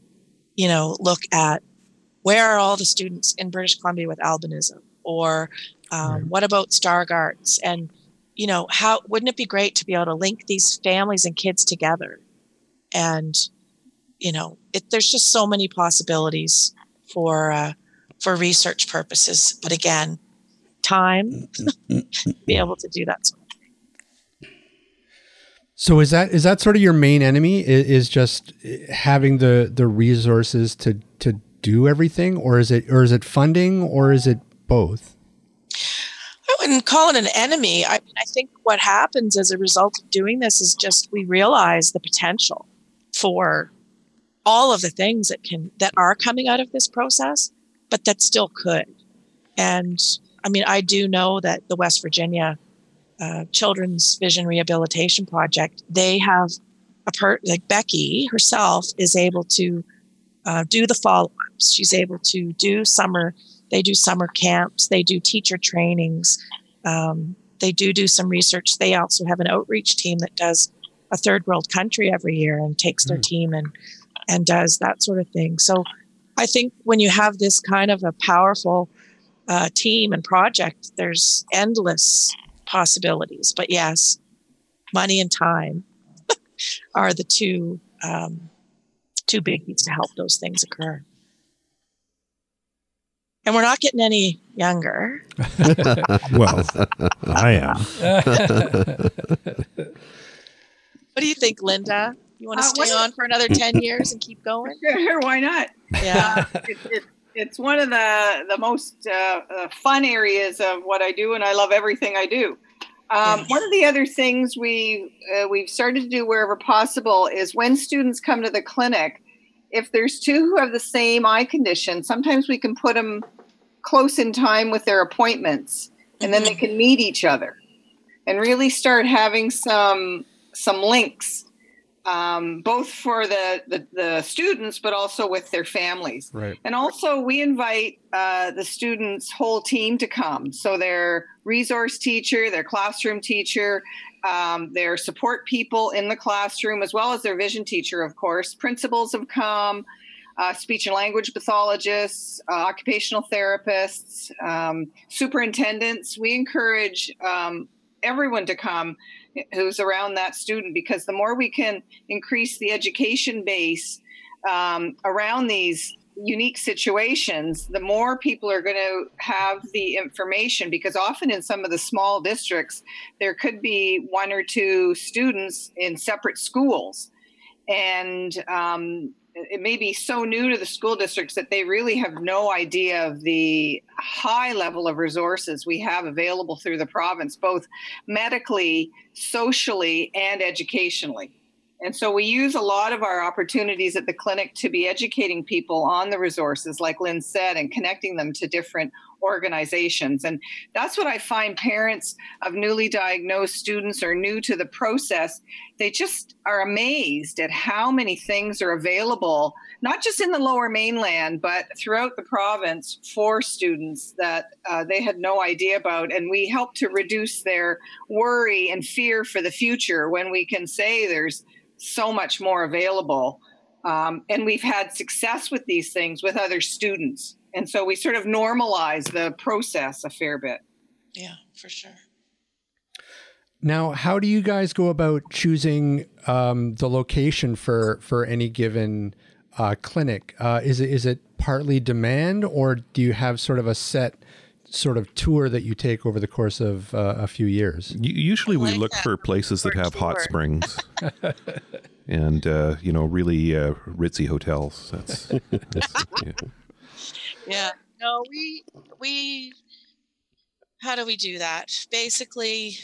you know, look at where are all the students in British Columbia with albinism, or um, right. what about Stargardt's, and you know, how wouldn't it be great to be able to link these families and kids together, and you know, it, there's just so many possibilities for uh, for research purposes. But again, time be able to do that. Sort of so is that is that sort of your main enemy? Is, is just having the the resources to to do everything, or is it or is it funding, or is it both? I wouldn't call it an enemy. I, mean, I think what happens as a result of doing this is just we realize the potential for all of the things that can that are coming out of this process, but that still could. And I mean, I do know that the West Virginia uh, Children's Vision Rehabilitation Project, they have a per like Becky herself is able to uh, do the follow ups. She's able to do summer. They do summer camps. They do teacher trainings. Um, they do do some research. They also have an outreach team that does a third world country every year and takes their mm. team and and does that sort of thing. So I think when you have this kind of a powerful uh, team and project, there's endless possibilities. But yes, money and time are the two um, two biggies to help those things occur. And we're not getting any younger. well, I am. what do you think, Linda? You want to uh, stay on for another 10 years and keep going? Sure, why not? Yeah. Uh, it, it, it's one of the, the most uh, uh, fun areas of what I do, and I love everything I do. Um, yes. One of the other things we uh, we've started to do wherever possible is when students come to the clinic, if there's two who have the same eye condition, sometimes we can put them close in time with their appointments, and then they mm-hmm. can meet each other, and really start having some some links um, both for the, the, the students, but also with their families. Right. And also, we invite uh, the students' whole team to come. So their resource teacher, their classroom teacher, um, their support people in the classroom, as well as their vision teacher, of course. Principals have come. Uh, speech and language pathologists, uh, occupational therapists, um, superintendents. We encourage um, everyone to come who's around that student because the more we can increase the education base um, around these unique situations, the more people are going to have the information because often in some of the small districts, there could be one or two students in separate schools. And um, it may be so new to the school districts that they really have no idea of the high level of resources we have available through the province, both medically, socially, and educationally. And so we use a lot of our opportunities at the clinic to be educating people on the resources, like Lynn said, and connecting them to different organizations. And that's what I find parents of newly diagnosed students or new to the process, they just are amazed at how many things are available, not just in the lower mainland, but throughout the province for students that uh, they had no idea about. And we help to reduce their worry and fear for the future when we can say there's so much more available. Um, and we've had success with these things with other students. And so we sort of normalize the process a fair bit. Yeah, for sure. Now, how do you guys go about choosing um, the location for for any given uh, clinic? Uh, is it is it partly demand, or do you have sort of a set sort of tour that you take over the course of uh, a few years? Usually, we look for places that have hot springs. and uh, you know, really uh, ritzy hotels. That's, that's yeah. Yeah. No, we we. How do we do that? Basically,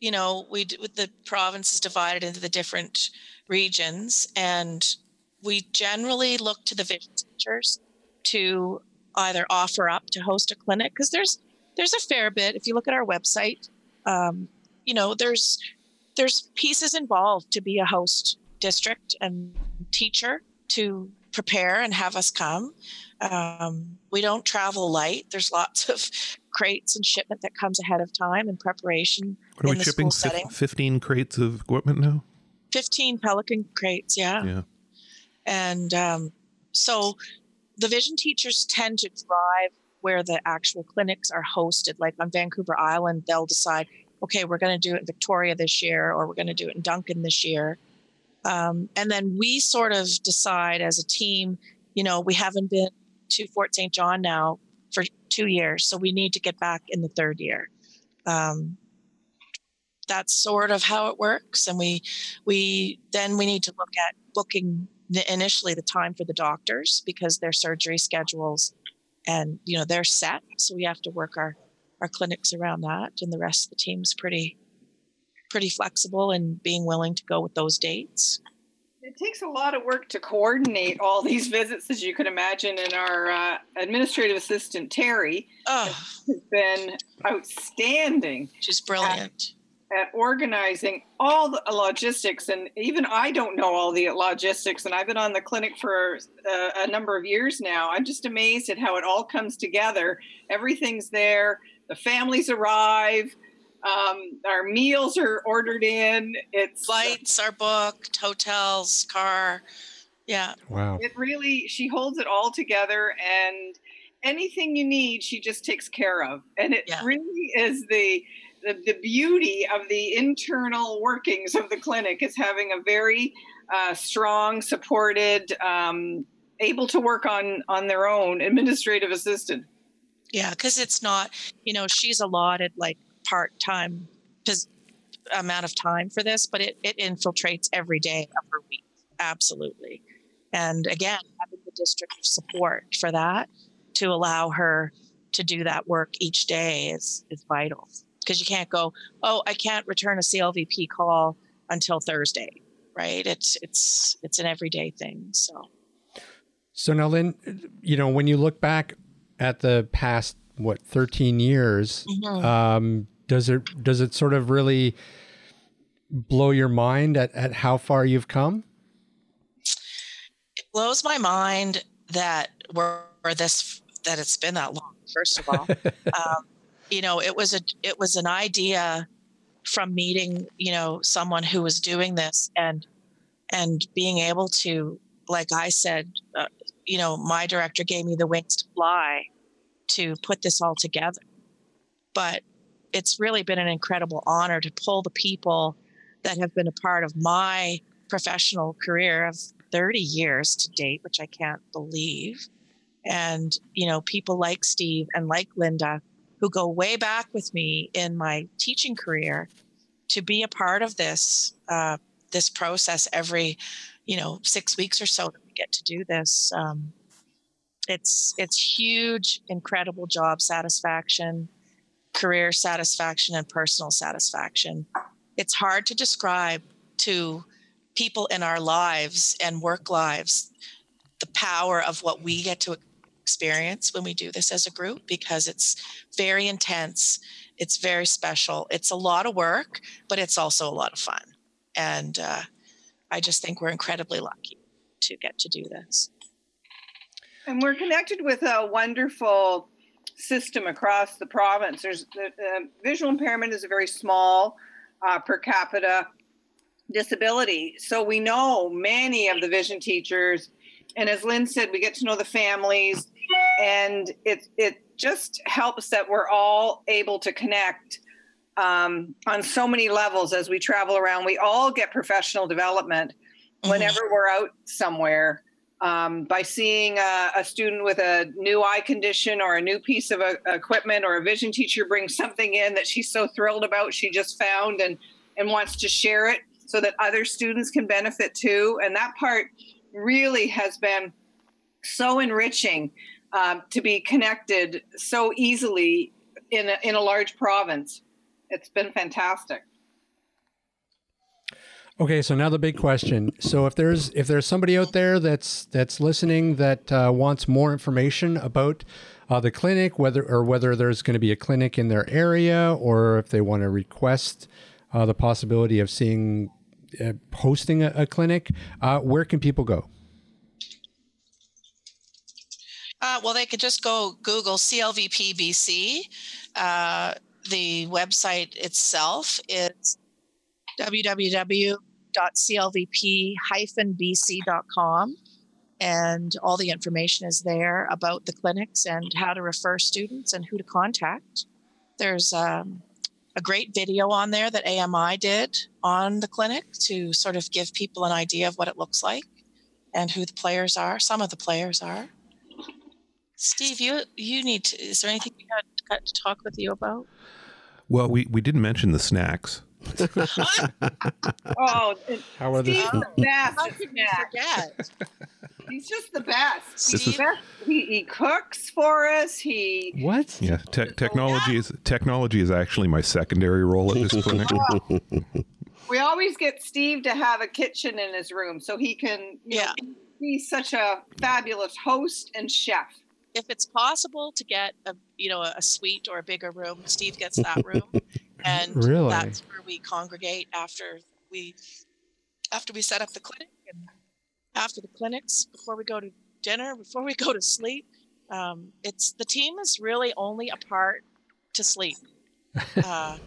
you know, we with the province is divided into the different regions, and we generally look to the vision teachers to either offer up to host a clinic because there's there's a fair bit. If you look at our website, um, you know, there's there's pieces involved to be a host district and teacher to prepare and have us come. Um, we don't travel light. There's lots of crates and shipment that comes ahead of time in preparation. What are we shipping? Fifteen crates of equipment now. 15 pelican crates, yeah. Yeah. And um, so the vision teachers tend to drive where the actual clinics are hosted. Like on Vancouver Island, they'll decide, okay, we're going to do it in Victoria this year, or we're going to do it in Duncan this year. Um, and then we sort of decide as a team, you know, we haven't been to Fort St. John now for two years, so we need to get back in the third year. Um, that's sort of how it works, and we we then we need to look at booking the, initially the time for the doctors because their surgery schedules and you know they're set, so we have to work our our clinics around that, and the rest of the team's pretty pretty flexible and being willing to go with those dates. It takes a lot of work to coordinate all these visits, as you can imagine. And our uh, administrative assistant, Terry, Oh, has been outstanding she's brilliant. at organizing all the logistics. And even I don't know all the logistics. And I've been on the clinic for uh, a number of years now. I'm just amazed at how it all comes together. Everything's there, the families arrive. Um, our meals are ordered in. It's Flights are booked, hotels, car. Yeah. Wow. it really she holds it all together and anything you need she just takes care of and it Yeah. really is the, the the beauty of the internal workings of the clinic is having a very uh, strong supported um, able to work on on their own administrative assistant Yeah, because it's not, you know, she's allotted like part time amount of time for this, but it, it infiltrates every day of her week. Absolutely. And again, having the district support for that to allow her to do that work each day is, is vital because you can't go, oh, I can't return a CLVP call until Thursday, right? It's, it's, it's an everyday thing. So. So now, Lynn, you know, when you look back at the past, what, 13 years, Mhm. um, does it does it sort of really blow your mind at, at how far you've come? it blows my mind that we're, we're this that it's been that long first of all um, you know it was a it was an idea from meeting you know someone who was doing this and and being able to like i said uh, you know my director gave me the wings to fly to put this all together but it's really been an incredible honor to pull the people that have been a part of my professional career of 30 years to date, which I can't believe. And, you know, people like Steve and like Linda, who go way back with me in my teaching career, to be a part of this uh, this process every, you know, six weeks or so that we get to do this. Um, it's it's huge, incredible job satisfaction, career satisfaction, and personal satisfaction. It's hard to describe to people in our lives and work lives the power of what we get to experience when we do this as a group because it's very intense it's very special it's a lot of work but it's also a lot of fun and uh, i just think we're incredibly lucky to get to do this and we're connected with a wonderful system across the province. There's the, the visual impairment is a very small uh, per capita disability, so we know many of the vision teachers. And as Lynn said, we get to know the families, and it it just helps that we're all able to connect um, on so many levels as we travel around. We all get professional development whenever we're out somewhere um, by seeing a, a, student with a new eye condition or a new piece of uh, equipment or a vision teacher bring something in that she's so thrilled about she just found and and wants to share it so that other students can benefit too. And that part really has been so enriching um, to be connected so easily in a, in a large province. It's been fantastic Okay, so now the big question. So if there's if there's somebody out there that's that's listening that uh, wants more information about uh, the clinic, whether or whether there's going to be a clinic in their area, or if they want to request uh, the possibility of seeing uh, hosting a, a clinic, uh, where can people go? Uh, well, they could just go Google CLVPBC. The website itself is www.clvp-bc.com and all the information is there about the clinics and how to refer students and who to contact. There's um, a great video on there that AMI did on the clinic to sort of give people an idea of what it looks like and who the players are. Some of the players are. Steve, you you need to. Is there anything we got to talk with you about? Well, we, we didn't mention the snacks. Oh, How are the Steve's the best. How at could we forget? He's just the best. This He's is- the best. He, he cooks for us. He what? Yeah, te- technology is technology is actually my secondary role at this clinic. we always get Steve to have a kitchen in his room so he can. You Yeah. Know, he's such a fabulous host and chef. if it's possible to get a you know a suite or a bigger room, Steve gets that room, and Really? that's where we congregate after we after we set up the clinic and after the clinics before we go to dinner before we go to sleep. Um, it's the team is really only apart to sleep uh,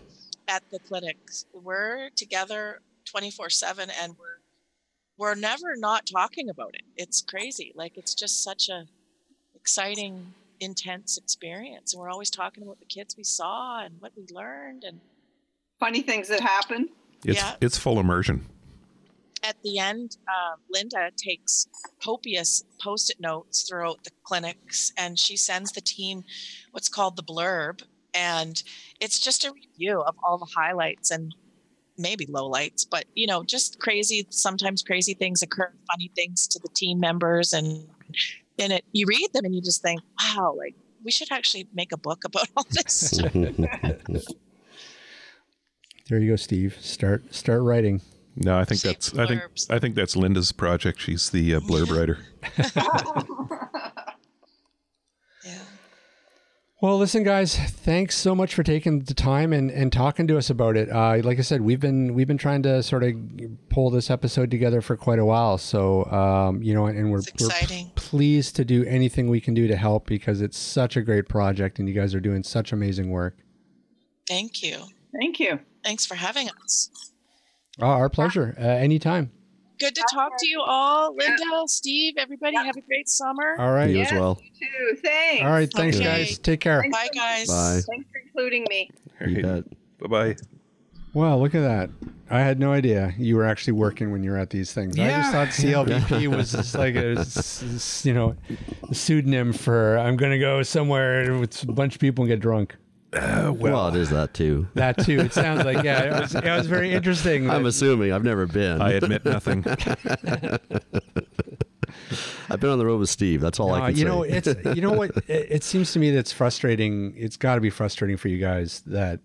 at the clinics. We're together twenty four seven, and we're we're never not talking about it. It's crazy. Like it's just such a exciting, intense experience. And we're always talking about the kids we saw and what we learned. And Funny things that happen. It's Yeah. it's full immersion. at the end, uh, Linda takes copious post it notes throughout the clinics and she sends the team what's called the blurb. And it's just a review of all the highlights and maybe lowlights, but you know, just crazy, sometimes crazy things occur, funny things to the team members. And in it, you read them and you just think, wow, like we should actually make a book about all this stuff. There you go, Steve. Start start writing. No, I think Shape that's I think. I think that's Linda's project. She's the uh, blurb writer. yeah. Well, listen, guys. Thanks so much for taking the time and, and talking to us about it. Uh, like I said, we've been we've been trying to sort of pull this episode together for quite a while. So, um, you know, and we're, we're exciting. pleased to do anything we can do to help because it's such a great project, and you guys are doing such amazing work. Thank you. Thank you. Thanks for having us. Oh, our pleasure. Uh, anytime. Good to talk to you all. Linda, Steve, everybody, have a great summer. All right. You Yes, as well. You too. Thanks. All right. Thanks, Okay. guys. Take care. Thanks Bye, guys. Bye. Thanks for including me. You bet. Bye bye. Wow, look at that. I had no idea you were actually working when you were at these things. Yeah. I just thought CLVP was just like a, s- s- you know, a pseudonym for I'm going to go somewhere with a bunch of people and get drunk. Well, it is that too. That too. It sounds like, yeah, it was, it was very interesting. I'm assuming I've never been. I admit nothing. I've been on the road with Steve. That's all Uh, I can you say. know, it's you know what? It, it seems to me that's frustrating. It's got to be frustrating for you guys that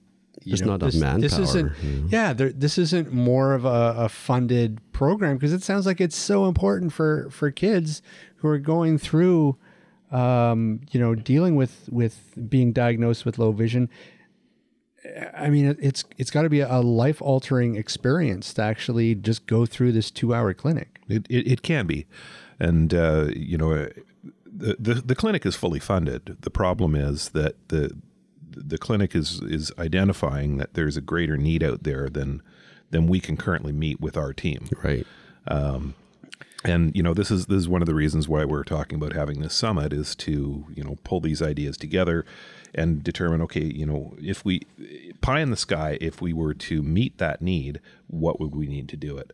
you There's know, not enough this, this manpower, isn't. you know. Yeah, there, this isn't more of a, a funded program because it sounds like it's so important for for kids who are going through, um, you know, dealing with with being diagnosed with low vision. I mean, it- it's it's got to be a life altering experience to actually just go through this two hour clinic. It, it, it can be, and uh, you know, uh, the, the the clinic is fully funded. The problem is that the the clinic is is identifying that there's a greater need out there than than we can currently meet with our team. right. And you know, this is this is one of the reasons why we're talking about having this summit is to you know pull these ideas together and determine okay, you know, if we pie in the sky, if we were to meet that need, what would we need to do it?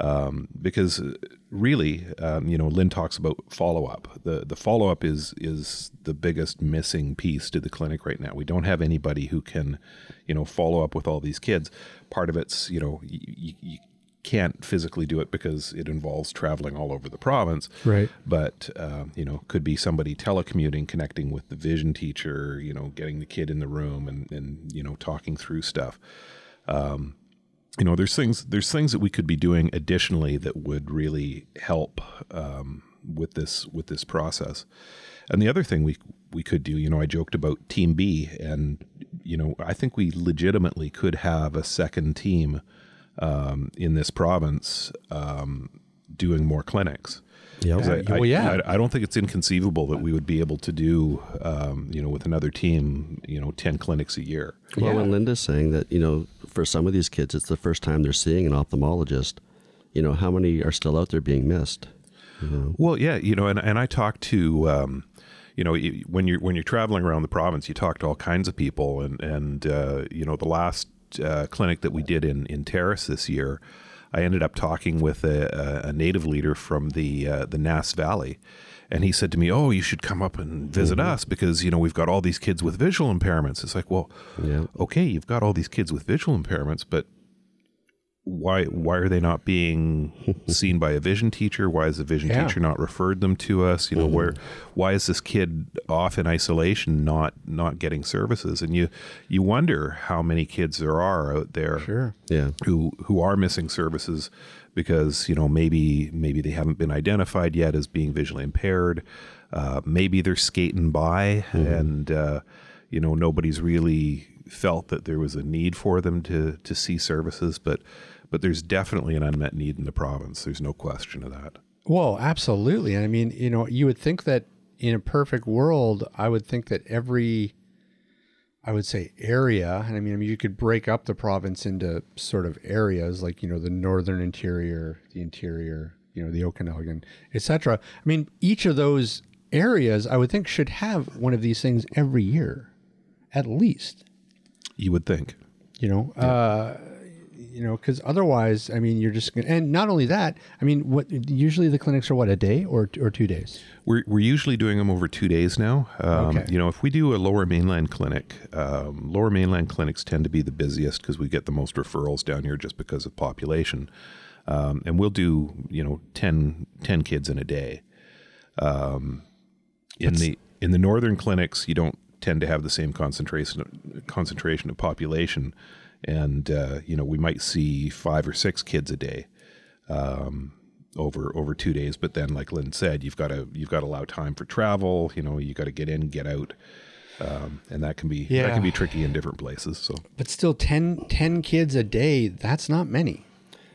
Um, because uh, really, um, you know, Lynn talks about follow up. The the follow up is is the biggest missing piece to the clinic right now. We don't have anybody who can, you know, follow up with all these kids. Part of it's you know you, you can't physically do it because it involves traveling all over the province. Right. But um, you know, could be somebody telecommuting, connecting with the vision teacher. You know, getting the kid in the room and and you know talking through stuff you know there's things there's things that we could be doing additionally that would really help um, with this with this process and the other thing we we could do you know i joked about team b and you know i think we legitimately could have a second team um, in this province um, doing more clinics 'Cause I, Well, yeah. I, I don't think it's inconceivable that we would be able to do, um, you know, with another team, you know, ten clinics a year. Well, when Linda's saying that, you know, for some of these kids, it's the first time they're seeing an ophthalmologist. you know, how many are still out there being missed? You know? Well, yeah, you know, and, and I talked to, um, you know, when you're when you're traveling around the province, you talk to all kinds of people, and and uh, you know, the last uh, clinic that we did in in Terrace this year, I ended up talking with a, a, native leader from the uh, the Nass Valley, and he said to me, "Oh, you should come up and visit us because you know we've got all these kids with visual impairments." It's like, well, Yeah. okay, you've got all these kids with visual impairments, but why why are they not being seen by a vision teacher? Why is the vision Yeah. teacher not referred them to us? You know, where why is this kid off in isolation, not not getting services? And you you wonder how many kids there are out there Sure. Yeah. who who are missing services because you know maybe maybe they haven't been identified yet as being visually impaired. Uh, maybe they're skating by and uh, you know nobody's really felt that there was a need for them to to see services, but but there's definitely an unmet need in the province. There's no question of that. Well, absolutely. And I mean, you know, you would think that in a perfect world, I would think that every, I would say area, and I mean, I mean, you could break up the province into sort of areas like, you know, the northern interior, the interior, you know, the Okanagan, etc. I mean, each of those areas, I would think, should have one of these things every year, at least. You would think. you know uh you know because otherwise i mean you're just gonna and not only that i mean what usually the clinics are what a day or or two days We're, we're usually doing them over two days now. Um, Okay. You know, if we do a lower mainland clinic, um, lower mainland clinics tend to be the busiest because we get the most referrals down here just because of population. Um, and we'll do, you know, 10, 10 kids in a day. Um, in the in the northern clinics, you don't tend to have the same concentration concentration of population, and uh, you know we might see five or six kids a day over over two days. But then, like Lynn said, you've got to you've got to allow time for travel. You know, you got to get in, get out, um, and that can be that can be tricky in different places. So but still 10 10 kids a day that's not many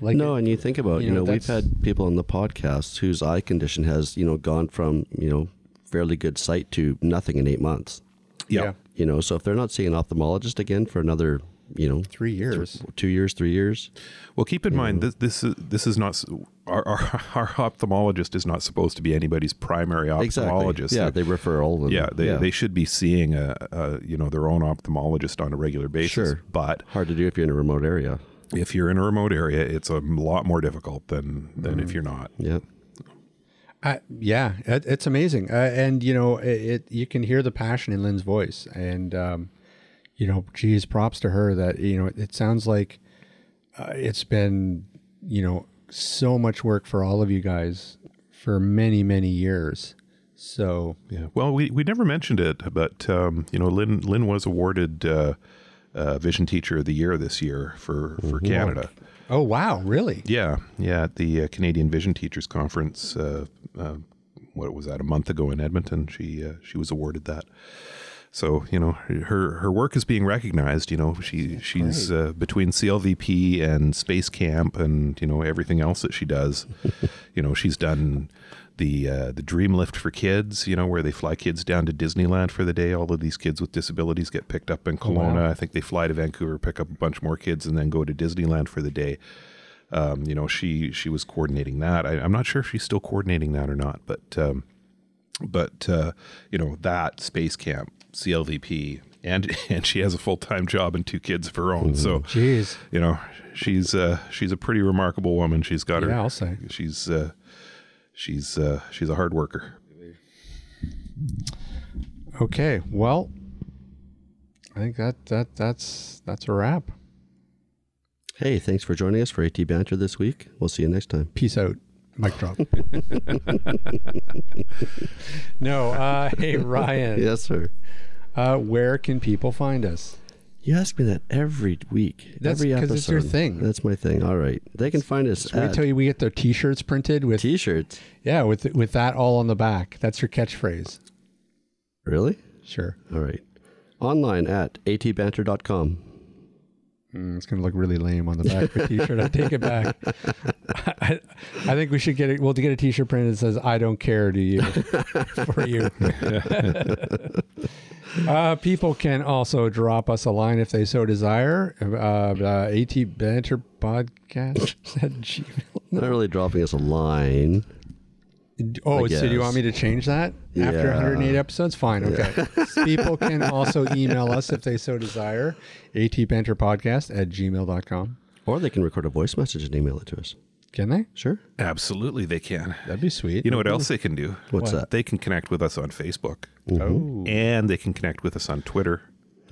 like No, and you think about, you you, know, know, we've had people on the podcast whose eye condition has, you know, gone from, you know, fairly good sight to nothing in eight months. yeah, You know, so if they're not seeing an ophthalmologist again for another, you know, three years two years, three years, Well, keep in mind this this is this is not our, our our ophthalmologist is not supposed to be anybody's primary ophthalmologist. Yeah, They're- they refer all of them. yeah, they, they should be seeing a, a you know their own ophthalmologist on a regular basis. Sure. But hard to do if you're in a remote area. if you're in a remote area, it's a lot more difficult than than Mm. if you're not. Yeah. Uh, yeah, it, it's amazing, uh, and you know, it, it you can hear the passion in Lynn's voice, and um, you know, geez, props to her that you know it sounds like uh, it's been you know so much work for all of you guys for many many years. So Yeah. Well, we, we never mentioned it, but um, you know, Lynn Lynn was awarded uh, uh, Vision Teacher of the Year this year for for Canada. oh wow, really? Yeah, yeah, at the uh, Canadian Vision Teachers Conference. Uh, uh, what was that? A month ago in Edmonton, she uh, she was awarded that. So you know, her her work is being recognized. You know, she she's uh, between CLVP and Space Camp and you know everything else that she does. you know, she's done the uh, the Dream Lift for kids. You know, where they fly kids down to Disneyland for the day. All of these kids with disabilities get picked up in Kelowna. I think they fly to Vancouver, pick up a bunch more kids, and then go to Disneyland for the day um, you know, she she was coordinating that. I, I'm not sure if she's still coordinating that or not, but um, but uh, you know that space camp, CLVP, and and she has a full time job and two kids of her own. So Jeez, you know, she's uh, she's a pretty remarkable woman. She's got her. Yeah, I'll say. she's uh, she's uh, she's a hard worker. okay, well, I think that that that's that's a wrap. Hey, thanks for joining us for AT Banter this week. We'll see you next time. Peace out. Mic drop. no, uh, hey Ryan. Yes, sir. Uh, where can people find us? You ask me that every week, That's every 'cause episode. it's your thing. That's my thing. All right, they can find us Wait at till you, we get their T-shirts printed with T-shirts. yeah with with that all on the back. That's your catchphrase. Really? Sure. All right. Online at atbanter.com. Mm, it's gonna look really lame on the back of a T-shirt. I take it back. I, I think we should get it. Well, to get a T-shirt printed that says "I don't care," do you? For you. uh, people can also drop us a line if they so desire. Uh, uh, At banter podcast at gmail. Not really dropping us a line. Oh, so do you want me to change that after Yeah. 108 episodes? Fine, okay. People can also email us if they so desire. atbanterpodcast at gmail.com. Or they can record a voice message and email it to us. Can they? Sure. Absolutely, they can. That'd be sweet. You know what else they can do? What's that? They can connect with us on Facebook, mm-hmm. Oh. and they can connect with us on Twitter.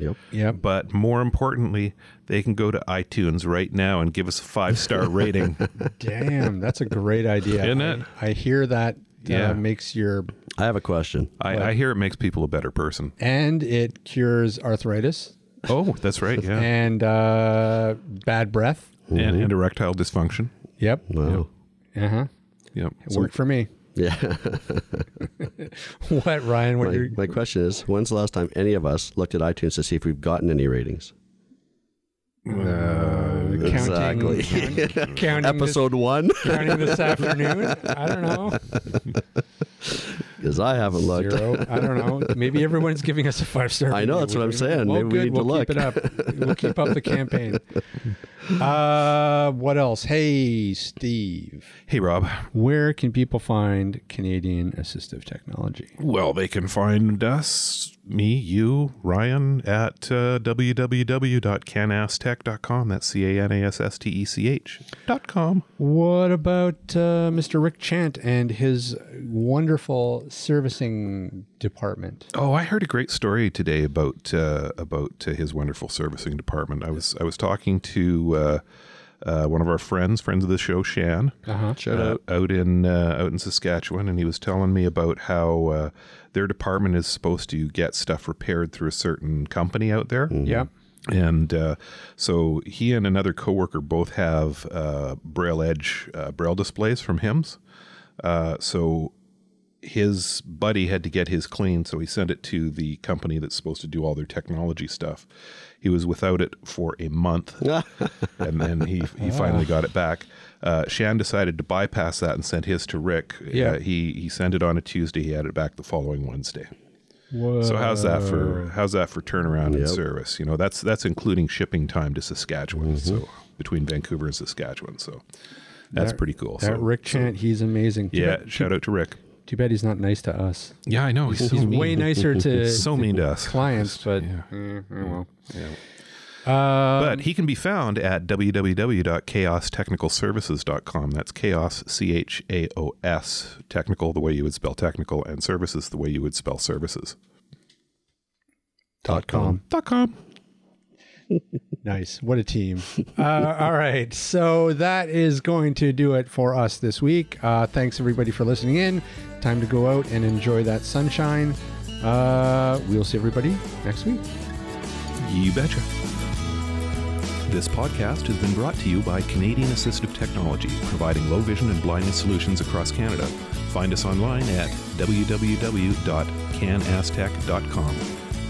Yep. Yep. But more importantly, they can go to iTunes right now and give us a five star rating. Damn, that's a great idea. Isn't I- it? I, hear that Yeah. uh, makes your I have a question. I, I hear it makes people a better person. and it cures arthritis Oh, that's right. Yeah. and uh, bad breath. and, and erectile dysfunction. Yep. Wow. Uh huh. Yep. It worked for me. Yeah. What, Ryan? What my, you're, my question is when's the last time any of us looked at iTunes to see if we've gotten any ratings? Uh, counting, exactly. count- counting Episode one? This, counting this afternoon. I don't know. Because I haven't looked. Zero. I don't know. Maybe everyone's giving us a five star. I know, that's what I'm saying. Well, Maybe we good. need to we'll look. keep it up. We'll keep up the campaign. Uh, what else? Hey, Steve. Hey, Rob. Where can people find Canadian assistive technology? Well, they can find us, me, you, Ryan, at uh, www.canasstech.com. That's C A N A S S T E C H dot com. What about uh, Mr. Rick Chant and his wonderful servicing department? Oh, I heard a great story today about uh, about uh, his wonderful servicing department. I was I was talking to uh, one of our friends, friends of the show, Shan, Uh-huh. Shout uh, out. out in uh, out in Saskatchewan, and he was telling me about how uh, their department is supposed to get stuff repaired through a certain company out there. Yep. And uh, so he and another coworker both have uh, Braille Edge uh, Braille displays from HIMS. Uh, so his buddy had to get his clean, so he sent it to the company that's supposed to do all their technology stuff. He was without it for a month, and then he he finally got it back. Uh, Shan decided to bypass that and sent his to Rick. Yeah. Uh, he he sent it on a Tuesday. He had it back the following Wednesday. Whoa. So how's that for how's that for turnaround and service? You know, that's that's including shipping time to Saskatchewan. So between Vancouver and Saskatchewan. So that's That- pretty cool. That so Rick Chant, he's amazing. Yeah, bad- shout out to Rick. Too bad he's not nice to us. Yeah, I know. He's, so He's mean. way nicer to so mean to us. clients, but Yeah. eh, oh well. Yeah. Uh, But he can be found at www.chaostechnicalservices.com. That's chaos, C H A O S, technical, the way you would spell technical, and services, the way you would spell services. dot com. Dot com. Nice. What a team. uh, all right. So that is going to do it for us this week. Uh, thanks, everybody, for listening in. Time to go out and enjoy that sunshine. Uh, we'll see everybody next week. You betcha. This podcast has been brought to you by Canadian Assistive Technology, providing low vision and blindness solutions across Canada. Find us online at www.canasstech.com.